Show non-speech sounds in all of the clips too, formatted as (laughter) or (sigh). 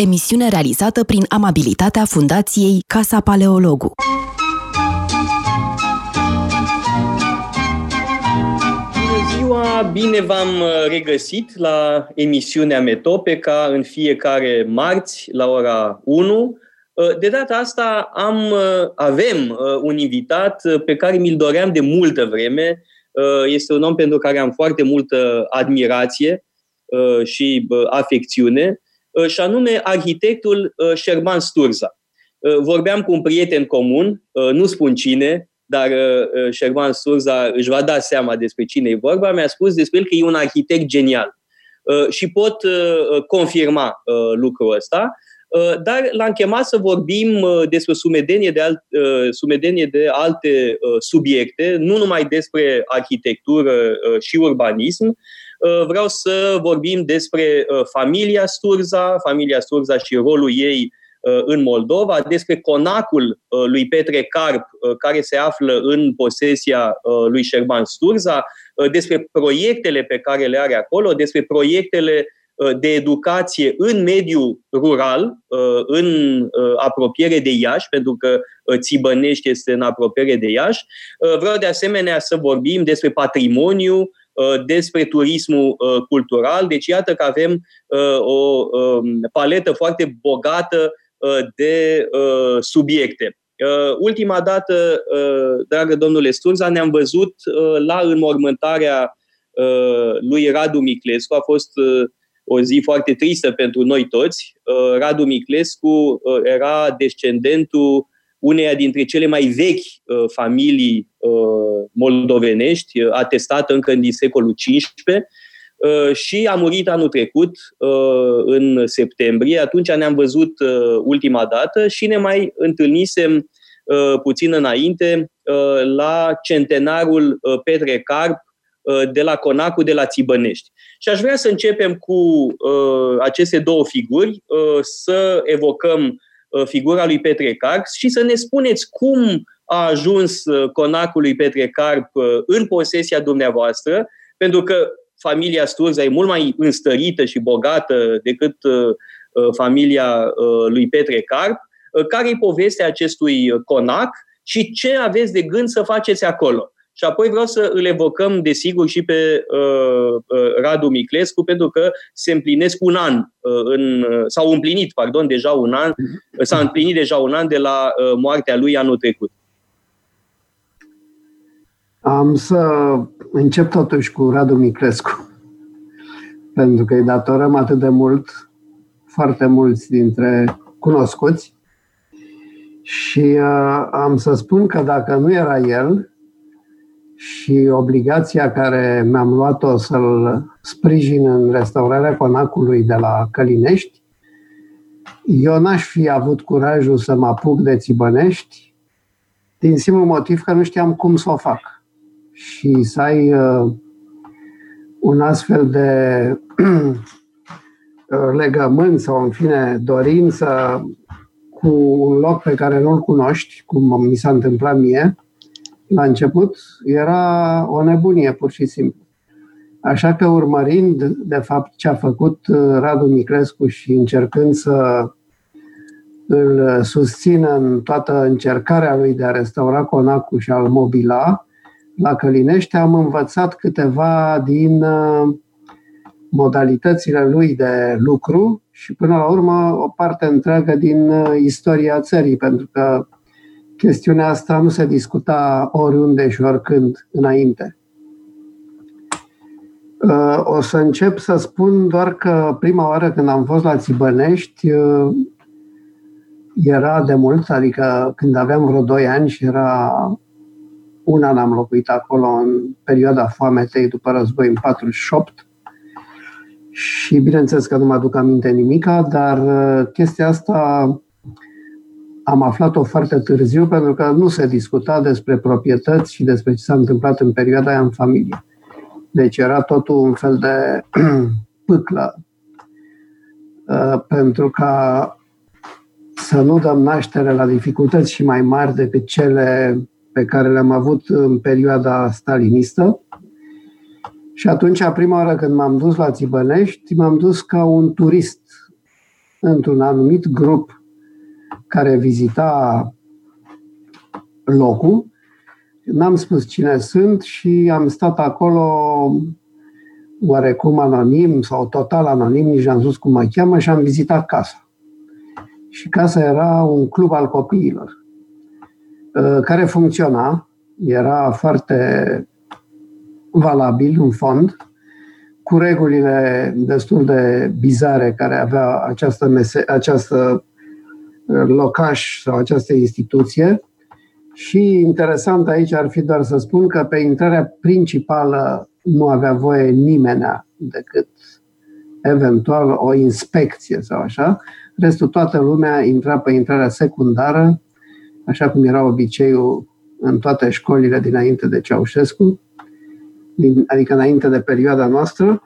emisiune realizată prin amabilitatea Fundației Casa Paleologu. ziua, bine v-am regăsit la emisiunea Metopeca în fiecare marți la ora 1. De data asta am, avem un invitat pe care mi-l doream de multă vreme. Este un om pentru care am foarte multă admirație și afecțiune. Uh, și anume arhitectul uh, Șerban Sturza. Uh, vorbeam cu un prieten comun, nu spun cine, dar Șerban Sturza își va da seama despre cine e vorba, mi-a spus despre el că e un arhitect genial. Și pot confirma lucrul ăsta, dar l-am chemat să vorbim despre sumedenie de, alt, sumedenie de alte subiecte, nu numai despre arhitectură și urbanism, Uh, vreau să vorbim despre uh, familia Sturza, familia Sturza și rolul ei uh, în Moldova, despre conacul lui Petre Carp, care se află în posesia lui Șerban Sturza, despre proiectele pe care le are acolo, despre proiectele de educație în mediul rural, în apropiere de Iași, pentru că Țibănești este în apropiere de Iași. Vreau de asemenea să vorbim despre patrimoniu, Uh, despre turismul uh, cultural. Deci iată că avem uh, o um, paletă foarte bogată de subiecte. Ultima dată, dragă domnule Sturza, ne-am văzut la înmormântarea lui Radu Miclescu. A fost o zi foarte tristă pentru noi toți. Radu Miclescu era descendentul uneia dintre cele mai vechi uh, familii uh, moldovenești, uh, atestată încă din secolul XV, uh, și a murit anul trecut, uh, în septembrie. Atunci ne-am văzut uh, ultima dată și ne mai întâlnisem uh, puțin înainte uh, la centenarul uh, Petre Carp uh, de la Conacul de la Țibănești. Și aș vrea să începem cu uh, aceste două figuri, uh, să evocăm Uh, figura lui Petre Carp și să ne spuneți cum a ajuns uh, conacul lui Petre Carp uh, în posesia dumneavoastră, pentru că familia Sturza e mult mai înstărită și bogată decât familia lui Petre Carp. Care e povestea acestui conac și ce aveți de gând să faceți acolo? Și apoi vreau să îl evocăm, desigur, și pe uh, uh, Radu Miclescu, pentru că se împlinesc un an, uh, în, uh, s-au împlinit, pardon, deja un an, uh, s-a împlinit deja un an de la uh, moartea lui anul trecut. Am să încep totuși cu Radu Miclescu, pentru că îi datorăm atât de mult, foarte mulți dintre cunoscuți, și uh, am să spun că dacă nu era el, și obligația care mi-am luat-o să-l sprijin în restaurarea conacului de la Călinești, eu n-aș fi avut curajul să mă apuc de Țibănești din simplu motiv că nu știam cum să o fac. Și să ai uh, un astfel de legământ sau, în fine, dorință cu un loc pe care nu-l cunoști, cum mi s-a întâmplat mie, la început era o nebunie, pur și simplu. Așa că urmărind, de fapt, ce a făcut uh, Radu Micrescu și încercând să îl susțină în toată încercarea lui de a restaura conacul și a-l mobila, la Călinește am învățat câteva din uh, modalitățile lui de lucru și până la urmă o parte întreagă din uh, istoria țării, pentru că chestiunea asta nu se discuta oriunde și oricând înainte. Uh, o să încep să spun doar că prima oară când am fost la Țibănești uh, era de mult, adică când aveam vreo 2 ani și era un an am locuit acolo în perioada foametei după război în 48 și bineînțeles că nu mă aduc aminte nimica, dar uh, chestia asta am aflat-o foarte târziu pentru că nu se discuta despre proprietăți și despre ce s-a întâmplat în perioada aia în familie. Deci era totul un fel de (clears throat) pâclă uh, pentru ca să nu dăm naștere la dificultăți și mai mari decât cele pe care le-am avut în perioada stalinistă. Și atunci, prima oară când m-am dus la Țibănești, m-am dus ca un turist într-un anumit grup care vizita locul. N-am spus cine sunt și am stat acolo oarecum anonim sau total anonim, nici am spus cum mă cheamă și am vizitat casa. Și casa era un club al copiilor uh, care funcționa, era foarte valabil în fond, cu regulile destul de bizare care avea această, mese- această uh, locaș sau această instituție. Și interesant aici ar fi doar să spun că pe intrarea principală nu avea voie nimeni decât eventual o inspecție sau așa. Restul, toată lumea intra pe intrarea secundară, așa cum era obiceiul în toate școlile dinainte de Ceaușescu, adică înainte de perioada noastră.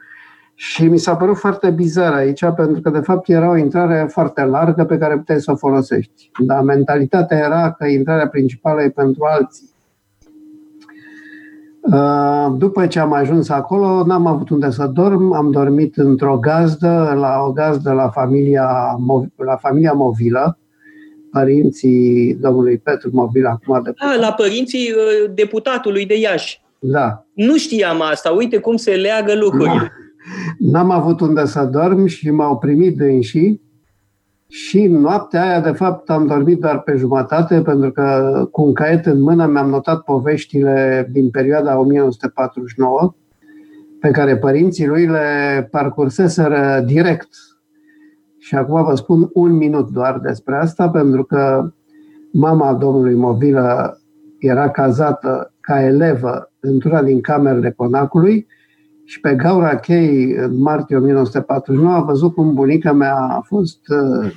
Și mi s-a părut foarte bizar aici, pentru că, de fapt, era o intrare foarte largă pe care puteai să o folosești. Dar mentalitatea era că intrarea principală e pentru alții. Uh, după ce am ajuns acolo, n-am avut unde să dorm, am dormit într-o gazdă, la o gazdă la familia, la familia Movilă, părinții domnului Petru Movilă, acum de. Ah, la părinții uh, deputatului de Iași. Da. Nu știam asta, uite cum se leagă lucrurile. N-am avut unde să dorm și m-au primit dânsii și noaptea aia, de fapt, am dormit doar pe jumătate, pentru că cu un caiet în mână mi-am notat poveștile din perioada 1949, pe care părinții lui le parcurseseră direct. Și acum vă spun un minut doar despre asta, pentru că mama domnului Movilă era cazată ca elevă într-una din camerele conacului și pe gaura chei, în martie 1949, a văzut cum bunica mea a fost uh,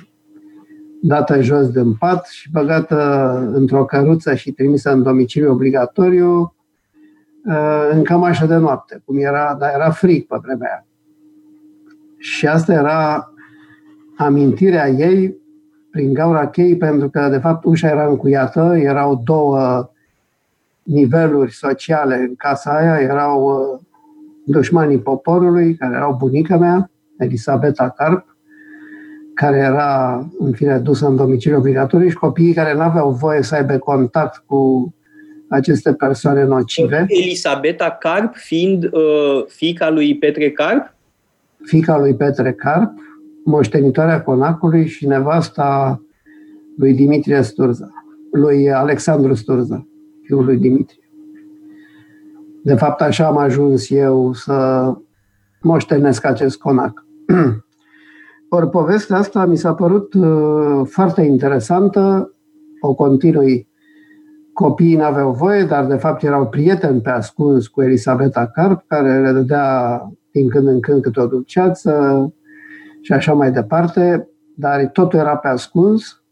dată jos din pat și băgată într-o căruță și trimisă în domiciliu obligatoriu uh, în cămașă de noapte, cum era, dar era frig pe vremea aia. Și asta era amintirea ei prin gaura chei, pentru că, de fapt, ușa era încuiată, erau două niveluri sociale în casa aia, erau uh, dușmanii poporului, care erau bunica mea, Elisabeta Carp, care era, în fine, dusă în domiciliu obligatoriu și copiii care nu aveau voie să aibă contact cu aceste persoane nocive. Elisabeta Carp fiind uh, fica lui Petre Carp? Fica lui Petre Carp, moștenitoarea conacului și nevasta lui Dimitrie Sturza, lui Alexandru Sturza, fiul lui Dimitrie. De fapt, așa am ajuns eu să moștenesc acest conac. (clears throat) Ori povestea asta mi s-a părut uh, foarte interesantă, o continui. Copiii n-aveau voie, dar de fapt erau prieteni pe ascuns cu Elisabeta Carp, care le dădea din când în când câte o dulceață și așa mai departe, dar totul era pe ascuns.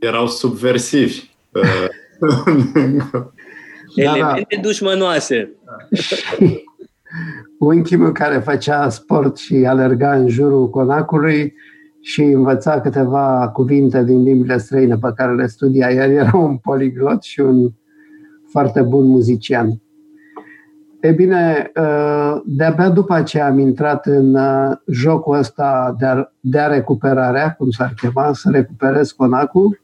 Erau subversivi. (laughs) Elemente da, da. dușmănoase. (laughs) unchiul meu care făcea sport și alerga în jurul conacului și învăța câteva cuvinte din limbile străine pe care le studia. El era un poliglot și un foarte bun muzician. E bine, ă, de-abia după aceea am intrat în ă, jocul ăsta de a, de a recuperarea, cum s-ar chema, să recuperez conacul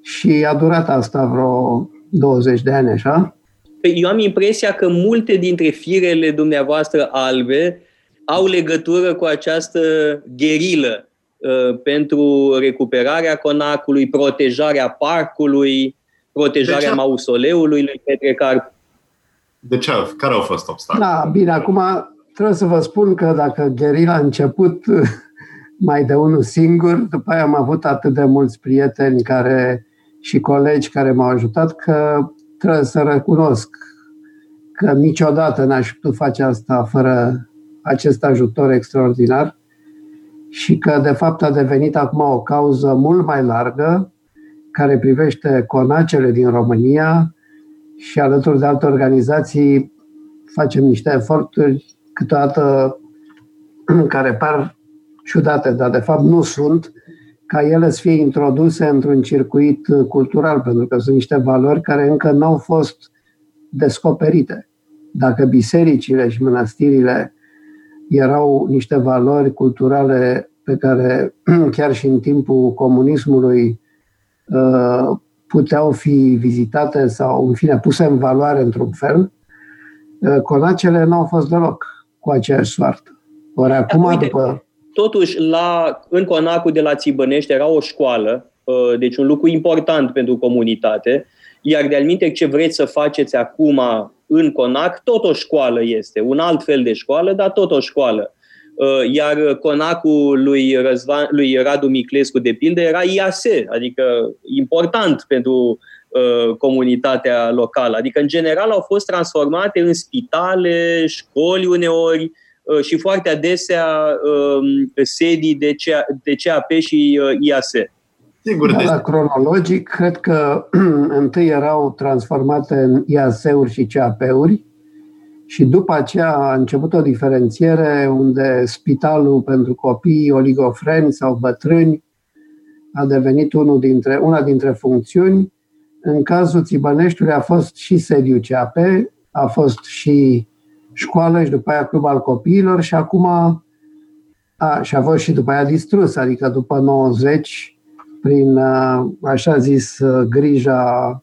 și a durat asta vreo 20 de ani, așa. Păi, eu am impresia că multe dintre firele dumneavoastră albe au legătură cu această gherilă uh, pentru recuperarea conacului, protejarea parcului, protejarea mausoleului lui Petre Carp. De ce? Care au fost obstacole? Da, bine, acum trebuie să vă spun că dacă gherila a început (laughs) mai de unul singur, după aia am avut atât de mulți prieteni care și colegi care m-au ajutat că trebuie să recunosc că niciodată n-aș putut face asta fără acest ajutor extraordinar și că, de fapt, a devenit acum o cauză mult mai largă care privește conacele din România și alături de alte organizații facem niște eforturi câteodată (clears throat) care par ciudate, dar de fapt nu sunt, ca ele să fie introduse într-un circuit cultural, pentru că sunt niște valori care încă nu au fost descoperite. Dacă bisericile și mănăstirile erau niște valori culturale pe care (clears throat) chiar și în timpul comunismului uh, puteau fi vizitate sau, în fine, puse în valoare într-un fel, uh, conacele nu au fost deloc cu aceeași soartă. Ori acum, Uite, după... Totuși, la, în conacul de la Țibănești era o școală, uh, deci un lucru important pentru comunitate, iar de-al ce vreți să faceți acum în Conac, tot o școală este, un alt fel de școală, dar tot o școală. Uh, iar conacul lui, Răzvan, lui Radu Miclescu, de pildă, era IASE, adică important pentru uh, comunitatea locală. Adică, în general, au fost transformate în spitale, școli uneori uh, și foarte adesea uh, sedii de, CA, de CAP și uh, IASE. Sigur, Dar la cronologic, cred că (clears throat) întâi erau transformate în IAS-uri și CAP-uri și după aceea a început o diferențiere unde spitalul pentru copii oligofreni sau bătrâni a devenit unul dintre, una dintre funcțiuni. În cazul Țibăneștiului a fost și sediu CAP, a fost și școală și după aia club al copiilor și acum a, și a fost și după aia distrus, adică după 90 prin, uh, așa zis, uh, grija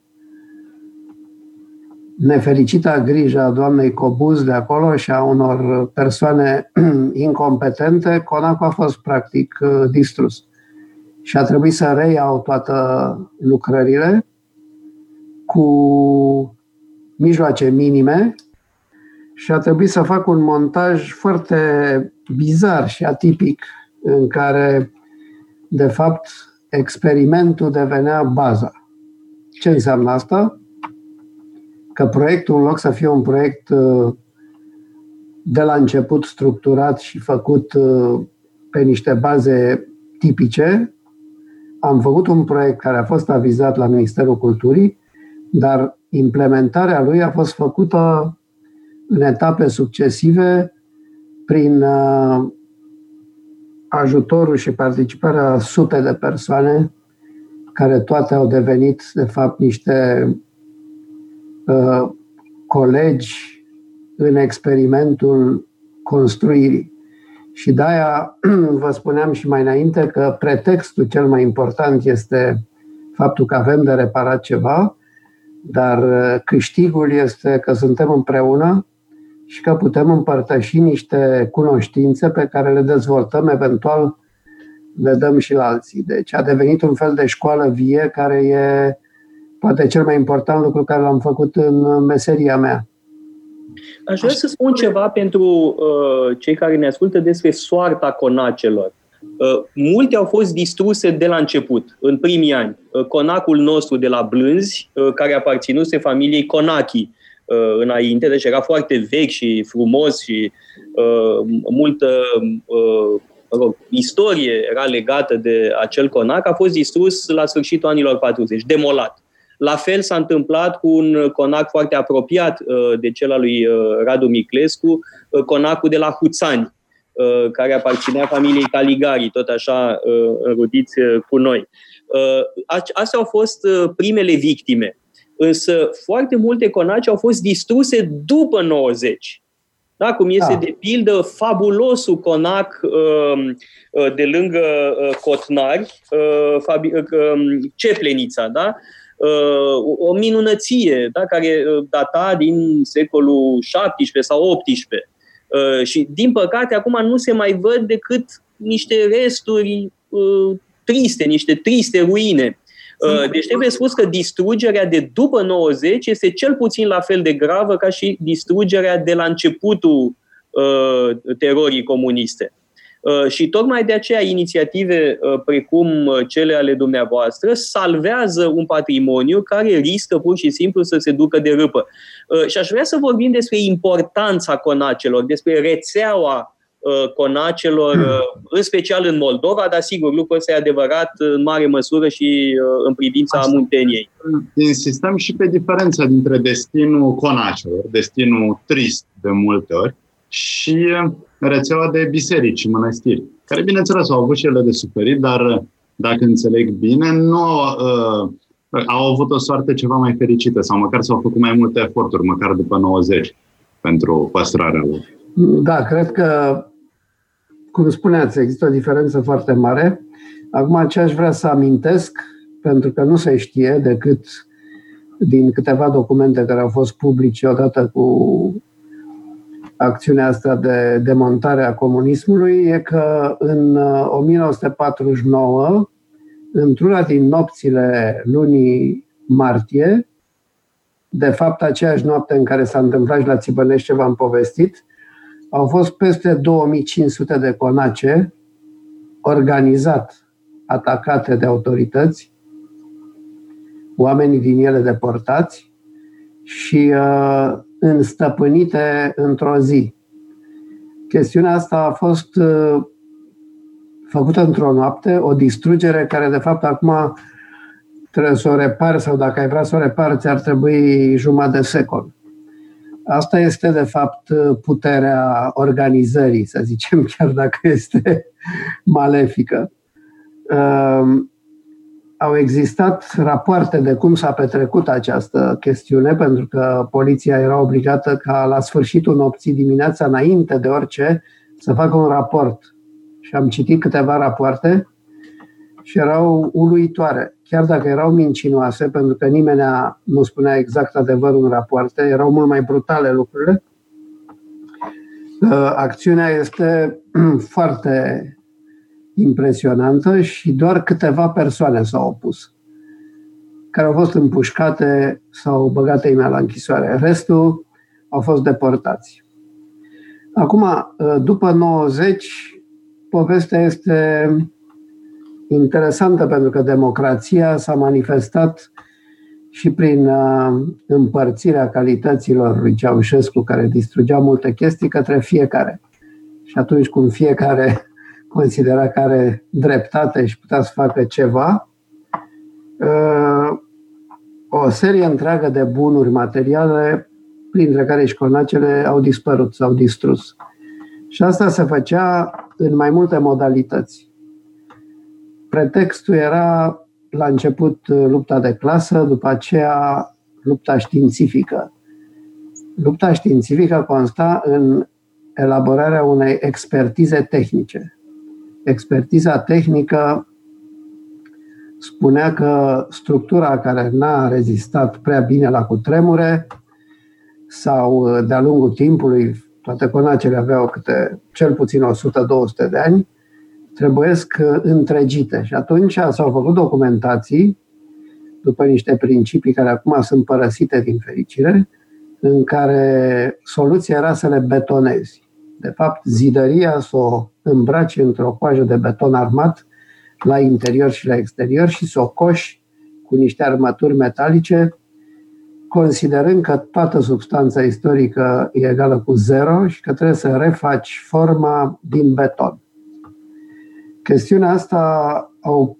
nefericita grija doamnei Cobuz de acolo și a unor persoane (clears throat) incompetente, Conacu a fost practic uh, distrus. Și a trebuit să reiau toate lucrările cu mijloace minime și a trebuit să fac un montaj foarte bizar și atipic în care, de fapt, experimentul devenea baza. Ce înseamnă asta? Că proiectul, în loc să fie un proiect uh, de la început structurat și făcut uh, pe niște baze tipice, am făcut un proiect care a fost avizat la Ministerul Culturii, dar implementarea lui a fost făcută în etape succesive prin uh, ajutorul și participarea sute de persoane care toate au devenit, de fapt, niște uh, colegi în experimentul construirii. Și de-aia (clears throat) vă spuneam și mai înainte că pretextul cel mai important este faptul că avem de reparat ceva, dar uh, câștigul este că suntem împreună și că putem împărtăși niște cunoștințe pe care le dezvoltăm, eventual le dăm și la alții. Deci a devenit un fel de școală vie care e poate cel mai important lucru care l-am făcut în meseria mea. Aș vrea să spun ceva pentru uh, cei care ne ascultă despre soarta conacelor. Uh, multe au fost distruse de la început, în primii ani. Uh, conacul nostru de la Blânzi, uh, care aparținuse familiei Conachi, uh, înainte, deci era foarte vechi și frumos și uh, multă uh, rog, istorie era legată de acel conac, a fost distrus la sfârșitul anilor 40, demolat. La fel s-a întâmplat cu un conac foarte apropiat uh, de cel al lui uh, Radu Miclescu, uh, conacul de la Huțani, uh, care aparținea familiei Caligari, tot așa uh, înrudiți uh, cu noi. Uh, astea au fost uh, primele victime Însă foarte multe conaci au fost distruse după 90. Da? Cum este da. de pildă fabulosul conac uh, uh, de lângă uh, Cotnari, um, Ceplenița, da? o minunăție da? care data din secolul 17 sau 18. Și, din păcate, acum nu se mai văd decât niște resturi triste, niște triste ruine. Uh, deci trebuie spus că distrugerea de după 90 este cel puțin la fel de gravă ca și distrugerea de la începutul uh, terorii comuniste. Uh, și tocmai de aceea inițiative precum cele ale dumneavoastră salvează un patrimoniu care riscă pur și simplu să se ducă de râpă. Și aș vrea să vorbim despre importanța conacelor, despre rețeaua Uh, conacelor, hmm. uh, în special în Moldova, dar sigur, lucrul ăsta e adevărat în mare măsură și uh, în privința Asta. Munteniei. Insistăm și pe diferența dintre destinul conacelor, destinul trist de multe ori, și rețeaua de biserici, mănăstiri, care, bineînțeles, au avut și ele de suferit, dar, dacă înțeleg bine, nu uh, au avut o soartă ceva mai fericită sau măcar s-au făcut mai multe eforturi, măcar după 90, pentru păstrarea lor. Da, cred că cum spuneați, există o diferență foarte mare. Acum ce aș vrea să amintesc, pentru că nu se știe decât din câteva documente care au fost publice odată cu acțiunea asta de demontare a comunismului, e că în 1949, uh, într-una din nopțile lunii martie, de fapt aceeași noapte în care s-a întâmplat și la Țibănești ce v-am povestit, au fost peste 2500 de conace organizat atacate de autorități, oamenii din ele deportați și uh, înstăpânite într-o zi. Chestiunea asta a fost uh, făcută într-o noapte, o distrugere care de fapt acum trebuie să o repari sau dacă ai vrea să o repari, ți-ar trebui jumătate de secol. Asta este, de fapt, puterea organizării, să zicem, (laughs) chiar dacă este malefică. Ehm, au existat rapoarte de cum s-a petrecut această chestiune, pentru că poliția era obligată ca la sfârșitul nopții, dimineața, înainte de orice, să facă un raport. Și am citit câteva rapoarte și erau uluitoare chiar dacă erau mincinoase, pentru că nimeni nu spunea exact adevărul în rapoarte, erau mult mai brutale lucrurile, uh, acțiunea este (clears throat) foarte impresionantă și doar câteva persoane s-au opus, care au fost împușcate sau băgate în la închisoare. Restul au fost deportați. Acum, uh, după 90, povestea este interesantă pentru că democrația s-a manifestat și prin uh, împărțirea calităților lui Ceaușescu, care distrugea multe chestii, către fiecare. Și atunci cum fiecare (laughs) considera că are dreptate și putea să facă ceva, uh, o serie întreagă de bunuri materiale, printre care și conacele, au dispărut, s-au distrus. Și asta se făcea în mai multe modalități. Pretextul era la început lupta de clasă, după aceea lupta științifică. Lupta științifică consta în elaborarea unei expertize tehnice. Expertiza tehnică spunea că structura care n-a rezistat prea bine la cutremure sau de-a lungul timpului, toate conacele aveau câte cel puțin 100-200 de ani, trebuiesc uh, întregite. Și atunci s-au făcut documentații după niște principii care acum sunt părăsite din fericire, în care soluția era să le betonezi. De fapt, zidăria să o îmbraci într-o coajă de beton armat la interior și la exterior și să o coși cu niște armături metalice, considerând că toată substanța istorică e egală cu zero și că trebuie să refaci forma din beton. Chestiunea asta au,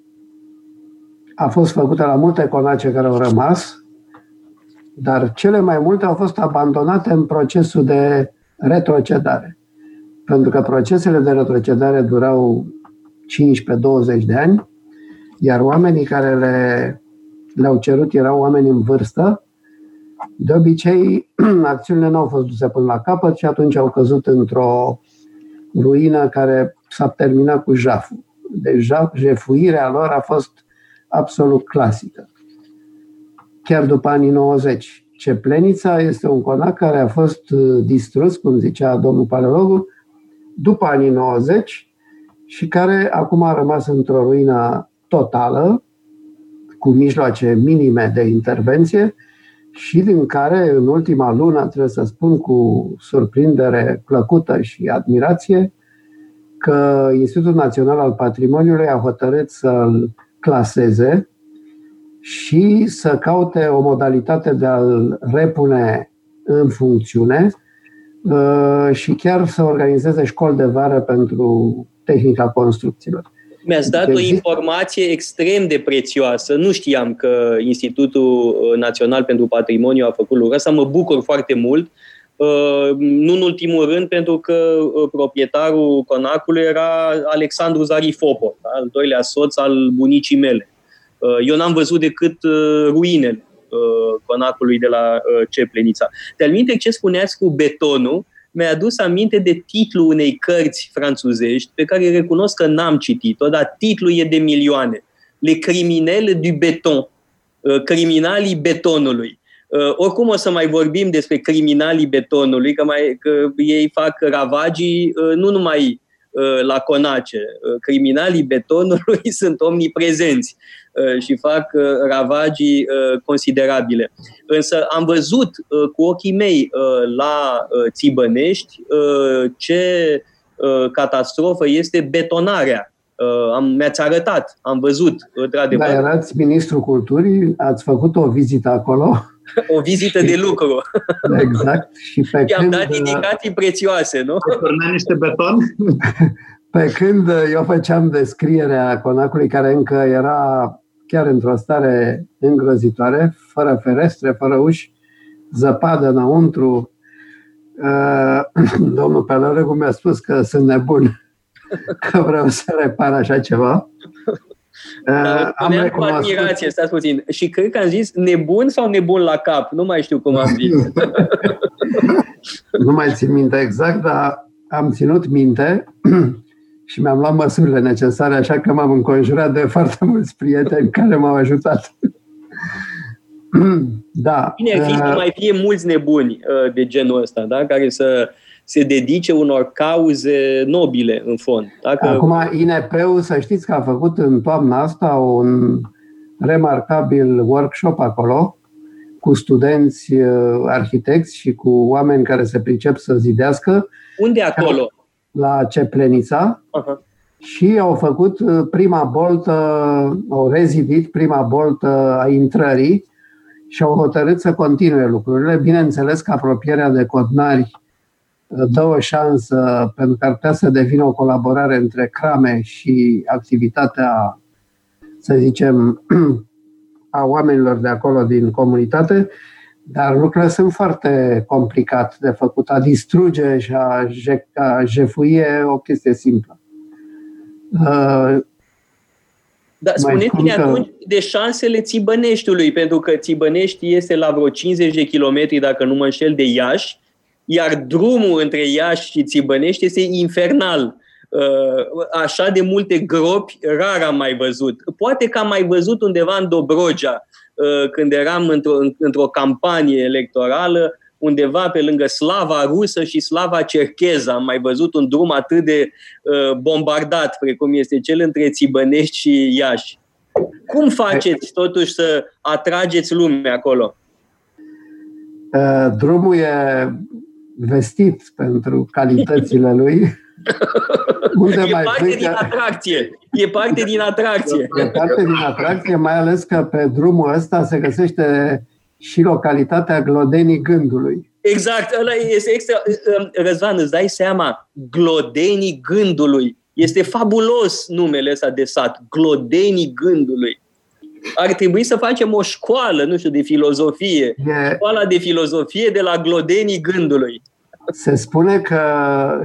a fost făcută la multe conace care au rămas, dar cele mai multe au fost abandonate în procesul de retrocedare. Pentru că procesele de retrocedare durau 15-20 de ani, iar oamenii care le, le-au cerut erau oameni în vârstă. De obicei, (clears throat) acțiunile nu au fost duse până la capăt și atunci au căzut într-o ruină care s-a terminat cu jaful. Deci jefuirea lor a fost absolut clasică. Chiar după anii 90. Ceplenița este un conac care a fost uh, distrus, cum zicea domnul paleologu, după anii 90 și care acum a rămas într-o ruină totală, cu mijloace minime de intervenție și din care în ultima lună, trebuie să spun cu surprindere plăcută și admirație, că Institutul Național al Patrimoniului a hotărât să-l claseze și să caute o modalitate de a-l repune în funcțiune uh, și chiar să organizeze școli de vară pentru tehnica construcțiilor. Mi-ați dat deci, o informație extrem de prețioasă. Nu știam că Institutul Național pentru Patrimoniu a făcut lucrul ăsta. Mă bucur foarte mult Uh, nu în ultimul rând pentru că uh, proprietarul conacului era Alexandru Zarifopor, da? al doilea soț al bunicii mele. Uh, eu n-am văzut decât ruinele conacului de la Ceplenița. De-al ce spuneați cu betonul, mi-a adus aminte de titlul unei cărți franțuzești pe care recunosc că n-am citit-o, dar titlul e de milioane. Le criminele du beton, uh, criminalii betonului. Uh, oricum o să mai vorbim despre criminalii betonului, că, mai, că ei fac ravagii uh, nu numai la conace. Criminalii betonului (laughs) sunt omniprezenți și fac ravagii considerabile. Însă am văzut cu ochii mei la Țibănești ce catastrofă este betonarea am, mi-ați arătat, am văzut, într-adevăr. Da, erați ministrul culturii, ați făcut o vizită acolo. (laughs) o vizită de lucru. (laughs) Exact. Și pe I-am când... dat indicații prețioase, nu? (laughs) Turnea niște beton? Pe când eu făceam descrierea conacului, care încă era chiar într-o stare îngrozitoare, fără ferestre, fără uși, zăpadă înăuntru, uh, (clears throat) domnul Pelărăgu mi-a spus că sunt nebun, că vreau să repar așa ceva. Uh, am recunoscut... cu admirație, stați puțin. Și cred că am zis nebun sau nebun la cap. Nu mai știu cum am zis. (laughs) nu mai țin minte exact, dar am ținut minte (clears throat) și mi-am luat măsurile necesare, așa că m-am înconjurat de foarte mulți prieteni care m-au ajutat. (clears throat) da. Bine ar fi uh, să mai fie mulți nebuni uh, de genul ăsta, da? care să se dedice unor cauze nobile, în fond. Dacă... Acum, INP-ul, să știți că a făcut în toamna asta un remarcabil workshop acolo, cu studenți uh, arhitecți și cu oameni care se pricep să zidească. Unde acolo? La Ceplenița. Uh-huh. Și au făcut uh, prima boltă, au rezidit prima boltă a intrării și au hotărât să continue lucrurile. Bineînțeles că apropierea de Codnari dă o șansă pentru că ar putea să devină o colaborare între crame și activitatea, să zicem, (clears throat) a oamenilor de acolo din comunitate, dar lucrurile sunt foarte complicat de făcut. A distruge și a, je, a jefui e o chestie simplă. Uh, dar spuneți-ne că... atunci de șansele Țibăneștiului, pentru că Țibănești este la vreo 50 de kilometri, dacă nu mă înșel, de Iași, iar drumul între Iași și Țibănești este infernal. Uh, așa de multe gropi rar am mai văzut. Poate că am mai văzut undeva în Dobrogea, uh, când eram într-o, într-o campanie electorală, undeva pe lângă slava rusă și slava cercheză. Am mai văzut un drum atât de uh, bombardat, precum este cel între Țibănești și Iași. Cum faceți totuși să atrageți lumea acolo? Drumul e vestit pentru calitățile lui. Unde e mai parte frică... din atracție. E parte din atracție. E parte din atracție, mai ales că pe drumul ăsta se găsește și localitatea Glodenii Gândului. Exact, ăla este extra... Răzvan, îți dai seama, Glodenii Gândului. Este fabulos numele ăsta de sat, Glodenii Gândului ar trebui să facem o școală, nu știu, de filozofie. E... Școala de filozofie de la glodenii gândului. Se spune că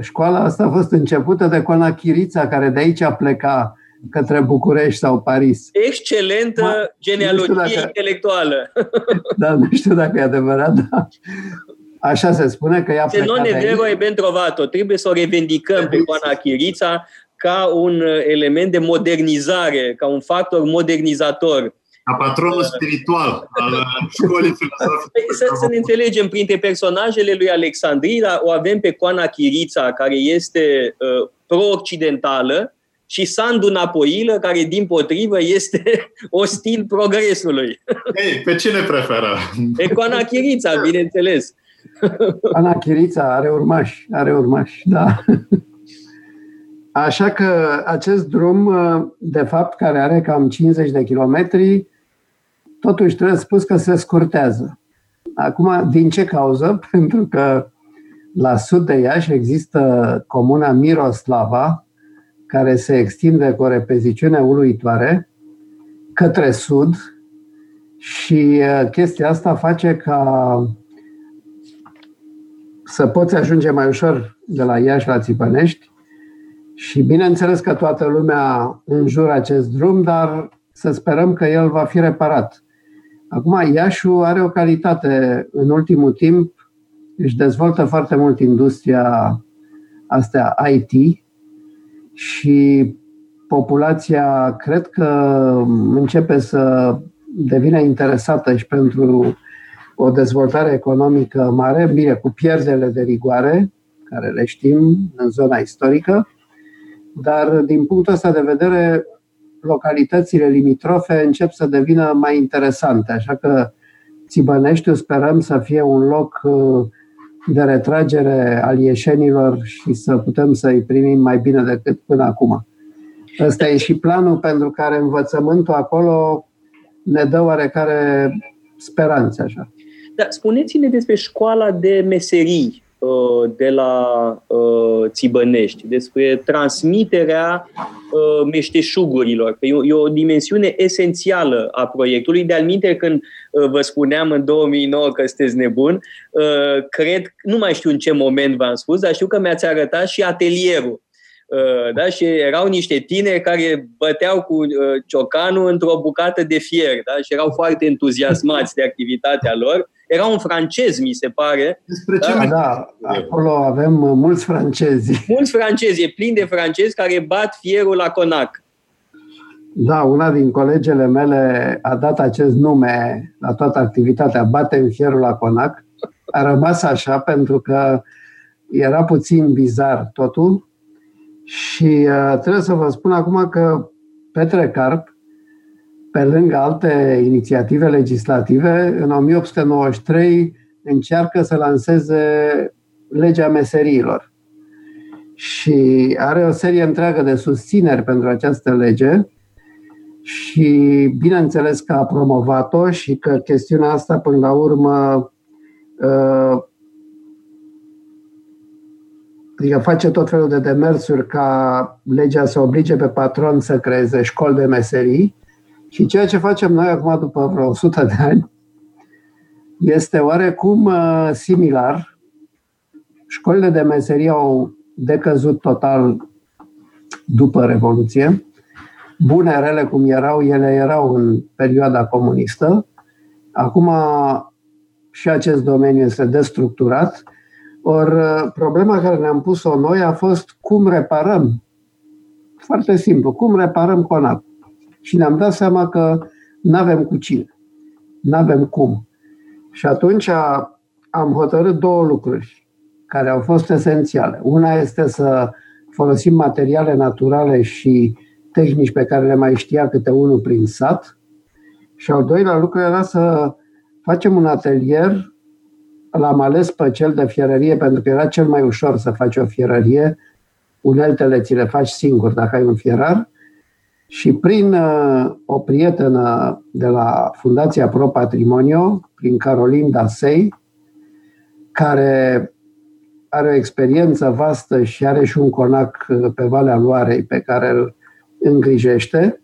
școala asta a fost începută de Coana Chirița, care de aici a plecat către București sau Paris. Excelentă Ma, genealogie dacă, intelectuală. (laughs) Da, nu știu dacă e adevărat, da. Așa se spune că ea Se non e vero e ben trovato. Trebuie să o revendicăm pe Coana Chirița ca un element de modernizare, ca un factor modernizator. Ca patronul spiritual al școlii filozofice. Păi, să, să ne înțelegem, printre personajele lui Alexandria o avem pe Coana Chirița, care este uh, pro-occidentală, și Sandu Napoilă, care din potrivă este (laughs) ostil progresului. Ei, pe cine preferă? Pe Coana Chirița, bineînțeles. Coana Chirița are urmași, are urmași, da. Așa că acest drum, uh, de fapt, care are cam 50 de kilometri, totuși trebuie spus că se scurtează. Acum, din ce cauză? (laughs) Pentru că la sud de Iași există comuna Miroslava, care se extinde cu o repeziciune uluitoare către sud și uh, chestia asta face ca să poți ajunge mai ușor de la Iași la Țipănești și bineînțeles că toată lumea înjură acest drum, dar să sperăm că el va fi reparat. Acum, Iașu are o calitate. În ultimul timp își dezvoltă foarte mult industria astea IT și populația cred că începe să devină interesată și pentru o dezvoltare economică mare, bine, cu pierderile de rigoare, care le știm în zona istorică, dar din punctul ăsta de vedere, localitățile limitrofe încep să devină mai interesante, așa că Țibăneștiul sperăm să fie un loc uh, de retragere al ieșenilor și să putem să-i primim mai bine decât până acum. Ăsta e și planul pentru care învățământul acolo ne dă oarecare speranțe așa. Da, spuneți-ne despre școala de meserii uh, de la uh, Țibănești, despre transmiterea uh, meșteșugurilor. E o, e o dimensiune esențială a proiectului. De alminte, când vă spuneam în 2009 că sunteți nebun, cred, nu mai știu în ce moment v-am spus, dar știu că mi-ați arătat și atelierul Uh, da? și erau niște tineri care băteau cu uh, ciocanul într-o bucată de fier da? și erau foarte entuziasmați de activitatea lor. Era un francez, mi se pare. Despre ce da? da, acolo avem uh, mulți francezi. Mulți francezi, e plin de francezi care bat fierul la conac. Da, una din colegele mele a dat acest nume la toată activitatea, Batem fierul la conac. A rămas așa pentru că era puțin bizar totul, și uh, trebuie să vă spun acum că Petre Carp, pe lângă alte inițiative legislative, în 1893 încearcă să lanseze legea meseriilor. Și are o serie întreagă de susțineri pentru această lege și bineînțeles că a promovat-o și că chestiunea asta până la urmă uh, Adică face tot felul de demersuri ca legea să oblige pe patron să creeze școli de meserii și ceea ce facem noi acum după vreo 100 de ani este oarecum uh, similar. Școlile de meserie au decăzut total după Revoluție. Bune, rele cum erau, ele erau în perioada comunistă. Acum și acest domeniu este destructurat Ori uh, problema care ne-am pus-o noi a fost cum reparăm. Foarte simplu, cum reparăm conap. Și ne-am dat seama că nu avem cu cine. Nu avem cum. Și atunci am hotărât două lucruri care au fost esențiale. Una este să folosim materiale naturale și tehnici pe care le mai știa câte unul prin sat. Și al doilea lucru era să facem un atelier l-am ales pe cel de fierărie pentru că era cel mai ușor să faci o fierărie. Uneltele ți le faci singur dacă ai un fierar. Și prin uh, o prietenă de la Fundația Pro Patrimonio, prin Caroline Dasei, care are o experiență vastă și are și un conac uh, pe Valea Loarei pe care îl îngrijește,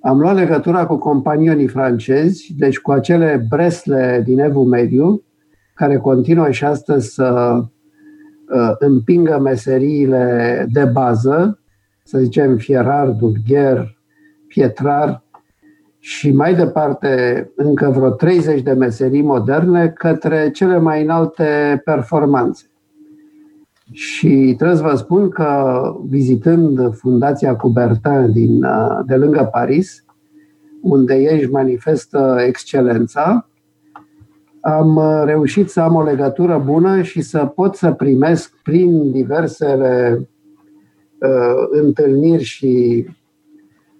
am luat legătura cu companionii francezi, deci cu acele bresle din Evul Mediu, care continuă și astăzi să uh, împingă meseriile de bază, să zicem fierar, dulgher, pietrar și mai departe încă vreo 30 de meserii moderne către cele mai înalte performanțe. Și trebuie să vă spun că vizitând Fundația Coubertin din, uh, de lângă Paris, unde ei își manifestă excelența, am uh, reușit să am o legătură bună și să pot să primesc prin diversele uh, întâlniri și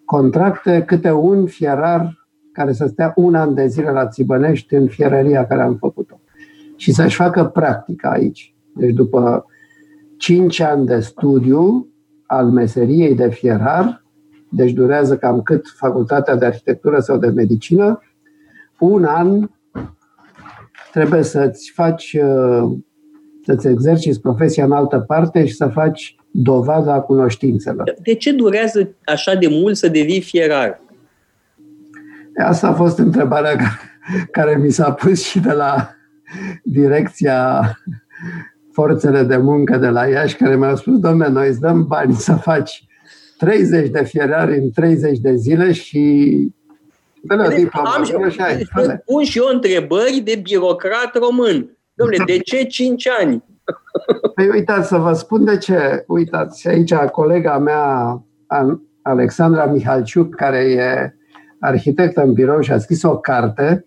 contracte câte un fierar care să stea un an de zile la Țibănești în fierăria care am făcut-o și să-și facă practica aici. Deci după 5 ani de studiu al meseriei de fierar, deci durează cam cât facultatea de arhitectură sau de medicină, un an trebuie să-ți faci, uh, să-ți exerciți profesia în altă parte și să faci dovada cunoștințelor. De ce durează așa de mult să devii fierar? Asta a fost întrebarea care mi s-a pus și de la direcția forțele de muncă de la Iași care mi-au spus, domne, noi îți dăm bani să faci 30 de fierari în 30 de zile și am și, și pun și eu întrebări de birocrat român. Domnule, (laughs) de ce 5 ani? Păi uitați să vă spun de ce. Uitați, aici colega mea, Alexandra Mihalciuc, care e arhitect în birou și a scris o carte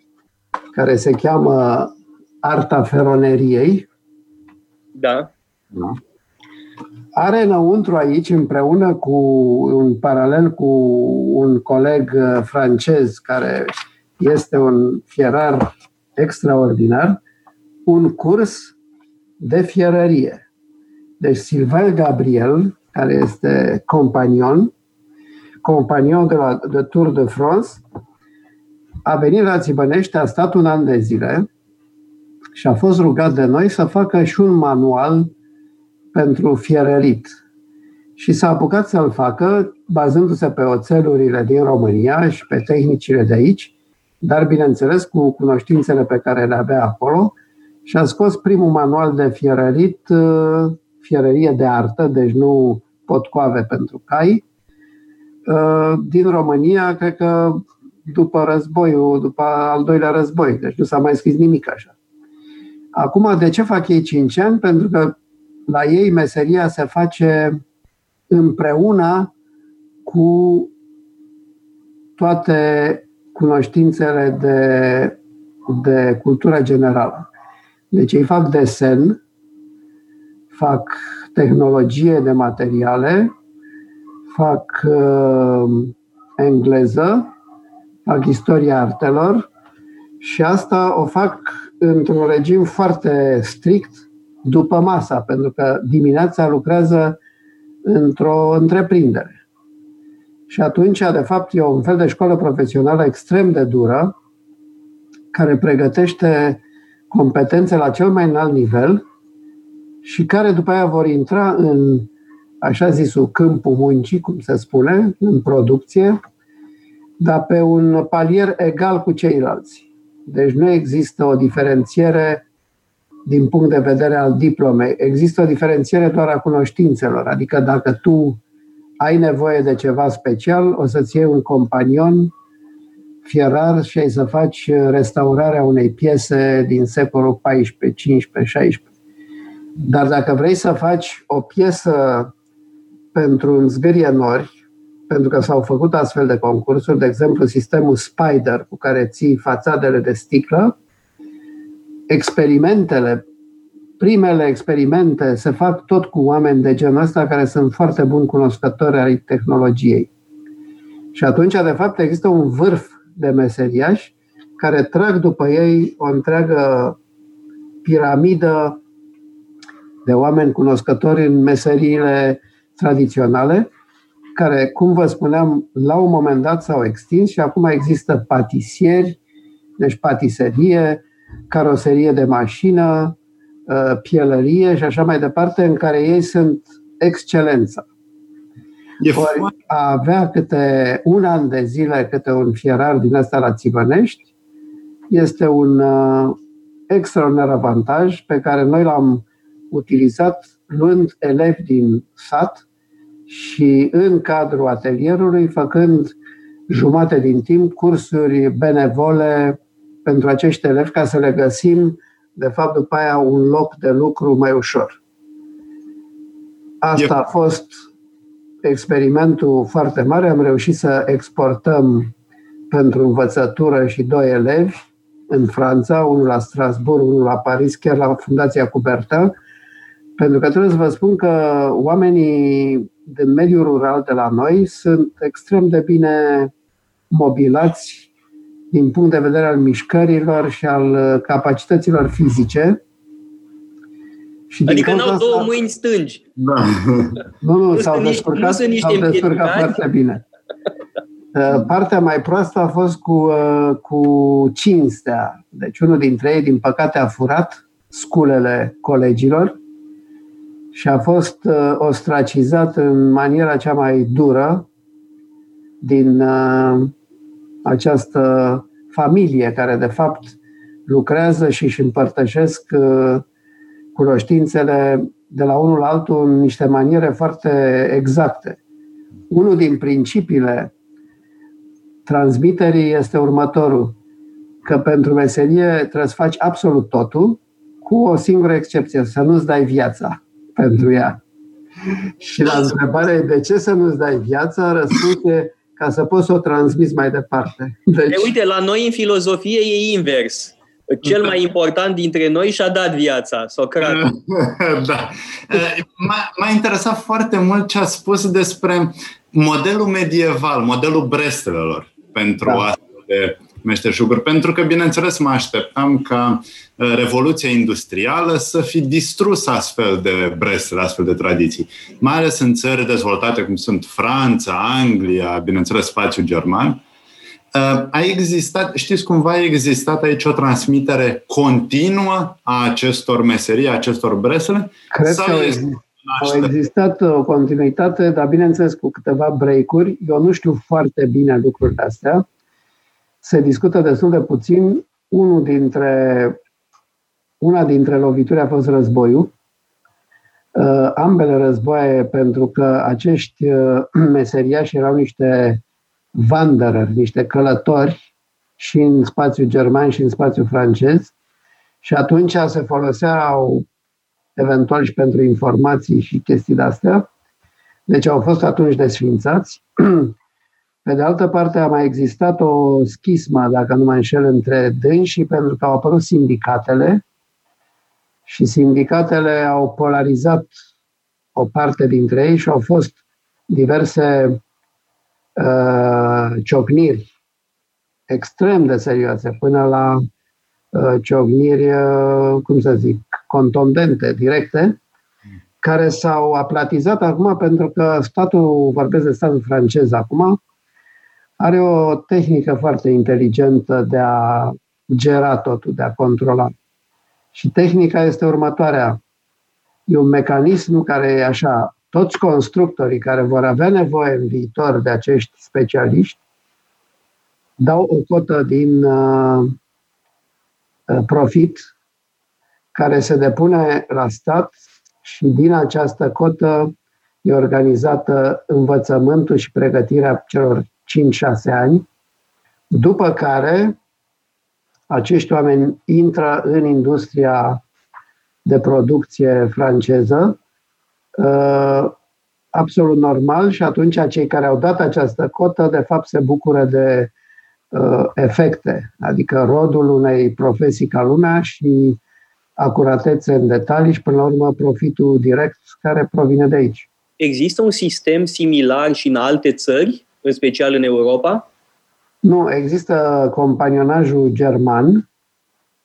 care se cheamă Arta feroneriei. Da. da. Are înăuntru aici, împreună cu, un paralel cu un coleg uh, francez care este un fierar extraordinar, un curs de fierărie. Deci Sylvain Gabriel, care este companion, companion de, la, de Tour de France, a venit la Țibănești, a stat un an de zile și a fost rugat de noi să facă și un manual pentru fierărit. Și s-a apucat să-l facă bazându-se pe oțelurile din România și pe tehnicile de aici, dar bineînțeles cu cunoștințele pe care le avea acolo și a scos primul manual de fierărit, uh, fierărie de artă, deci nu potcoave pentru cai, uh, din România, cred că după războiul, după al doilea război, deci nu s-a mai scris nimic așa. Acum, de ce fac ei 5 ani? Pentru că la ei meseria se face împreună cu toate cunoștințele de, de cultură generală. Deci ei fac desen, fac tehnologie de materiale, fac uh, engleză, fac istoria artelor și asta o fac într-un regim foarte strict după masa, pentru că dimineața lucrează într-o întreprindere. Și atunci, de fapt, e un fel de școală profesională extrem de dură, care pregătește competențe la cel mai înalt nivel și care după aia vor intra în, așa zisul, câmpul muncii, cum se spune, în producție, dar pe un palier egal cu ceilalți. Deci nu există o diferențiere din punct de vedere al diplomei. Există o diferențiere doar a cunoștințelor. Adică dacă tu ai nevoie de ceva special, o să-ți iei un companion fierar și ai să faci restaurarea unei piese din secolul XIV, XV, XVI. Dar dacă vrei să faci o piesă pentru un zgârie nori, pentru că s-au făcut astfel de concursuri, de exemplu sistemul Spider cu care ții fațadele de sticlă, experimentele, primele experimente se fac tot cu oameni de genul ăsta care sunt foarte buni cunoscători ai tehnologiei. Și atunci, de fapt, există un vârf de meseriași care trag după ei o întreagă piramidă de oameni cunoscători în meseriile tradiționale, care, cum vă spuneam, la un moment dat s-au extins și acum există patisieri, deci patiserie, caroserie de mașină, uh, pielărie și așa mai departe, în care ei sunt excelența. E Ori a avea câte un an de zile, câte un fierar din ăsta la Țibănești, este un uh, extraordinar avantaj pe care noi l-am utilizat luând elevi din sat și în cadrul atelierului făcând jumate din timp cursuri benevole pentru acești elevi ca să le găsim, de fapt, după aia un loc de lucru mai ușor. Asta a fost experimentul foarte mare. Am reușit să exportăm pentru învățătură și doi elevi în Franța, unul la Strasbourg, unul la Paris, chiar la Fundația Cubertin, pentru că trebuie să vă spun că oamenii din mediul rural de la noi sunt extrem de bine mobilați din punct de vedere al mișcărilor și al uh, capacităților fizice. Și adică n-au asta... două mâini stângi. Da. Nu, nu, nu s-au descurcat, s-au descurcat foarte bine. Uh, partea mai proastă a fost cu, uh, cu cinstea. Deci unul dintre ei, din păcate, a furat sculele colegilor și a fost ostracizat în maniera cea mai dură din această familie care de fapt lucrează și își împărtășesc uh, cunoștințele de la unul la altul în niște maniere foarte exacte. Unul din principiile transmiterii este următorul, că pentru meserie trebuie să faci absolut totul cu o singură excepție, să nu-ți dai viața pentru ea. (laughs) Și la întrebare de ce să nu-ți dai viața, răspunde ca să poți să o transmiți mai departe. Deci... De, uite, la noi în filozofie e invers. Cel mai important dintre noi și-a dat viața, Socrate. (laughs) da. (laughs) M-a, m-a interesat foarte mult ce a spus despre modelul medieval, modelul brestelelor pentru da. astfel de meșteșuguri, pentru că, bineînțeles, mă așteptam ca uh, Revoluția Industrială să fi distrus astfel de brestele, astfel de tradiții, mai ales în țări dezvoltate cum sunt Franța, Anglia, bineînțeles, spațiul german. Uh, a existat, știți cumva a existat aici o transmitere continuă a acestor meserii, a acestor bresele? Cred sau că este a existat o continuitate, dar bineînțeles cu câteva break-uri. Eu nu știu foarte bine lucrurile astea se discută destul de puțin. Unul dintre, una dintre lovituri a fost războiul. Uh, ambele războaie, pentru că acești uh, (clears throat) meseriași erau niște wanderer, niște călători și în spațiu german și în spațiu francez. Și atunci se foloseau eventual și pentru informații și chestii de-astea. Deci au fost atunci desfințați. (clears throat) Pe de altă parte, a mai existat o schismă, dacă nu mă înșel, între dânsii, pentru că au apărut sindicatele și sindicatele au polarizat o parte dintre ei și au fost diverse uh, ciocniri extrem de serioase, până la uh, ciocniri, uh, cum să zic, contundente, directe, care s-au aplatizat acum pentru că statul, vorbesc de statul francez acum, are o tehnică foarte inteligentă de a gera totul, de a controla. Și tehnica este următoarea. E un mecanism care e așa, toți constructorii care vor avea nevoie în viitor de acești specialiști dau o cotă din uh, uh profit care se depune la stat și din această cotă e organizată învățământul și pregătirea celor 5-6 ani, după care acești oameni intră în industria de producție franceză, uh, absolut normal și atunci cei care au dat această cotă, de fapt, se bucură de uh, efecte, adică rodul unei profesii ca lumea și acuratețe în detalii și, până la urmă, profitul direct care provine de aici. Există un sistem similar și în alte țări? în special în Europa? Nu, există companionajul german,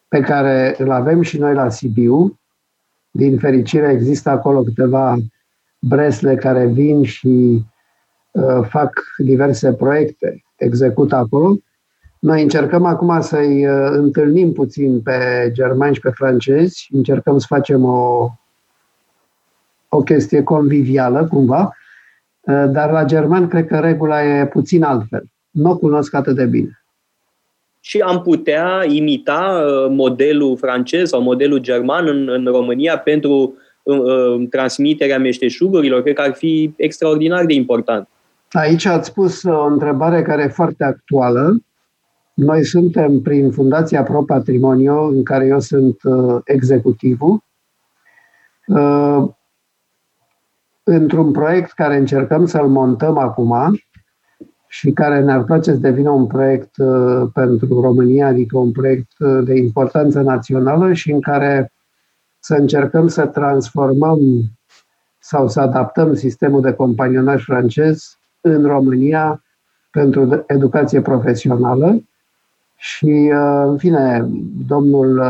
pe care îl avem și noi la Sibiu. Din fericire există acolo câteva bresle care vin și uh, fac diverse proiecte, execută acolo. Noi încercăm acum să-i uh, întâlnim puțin pe germani și pe francezi, încercăm să facem o, o chestie convivială, cumva, Eh, dar la german cred că regula e puțin altfel. Nu o cunosc atât de bine. Și am putea imita eh, modelul francez sau modelul german în, în România pentru uh, transmiterea meșteșugurilor. Cred că ar fi extraordinar de important. Aici ați spus o întrebare care e foarte actuală. Noi suntem prin Fundația Pro Patrimonio, în care eu sunt uh, executivul. Uh, într-un proiect care încercăm să-l montăm acum și care ne-ar place să devină un proiect uh, pentru România, adică un proiect uh, de importanță națională și în care să încercăm să transformăm sau să adaptăm sistemul de companionaj francez în România pentru educație profesională. Și, uh, în fine, domnul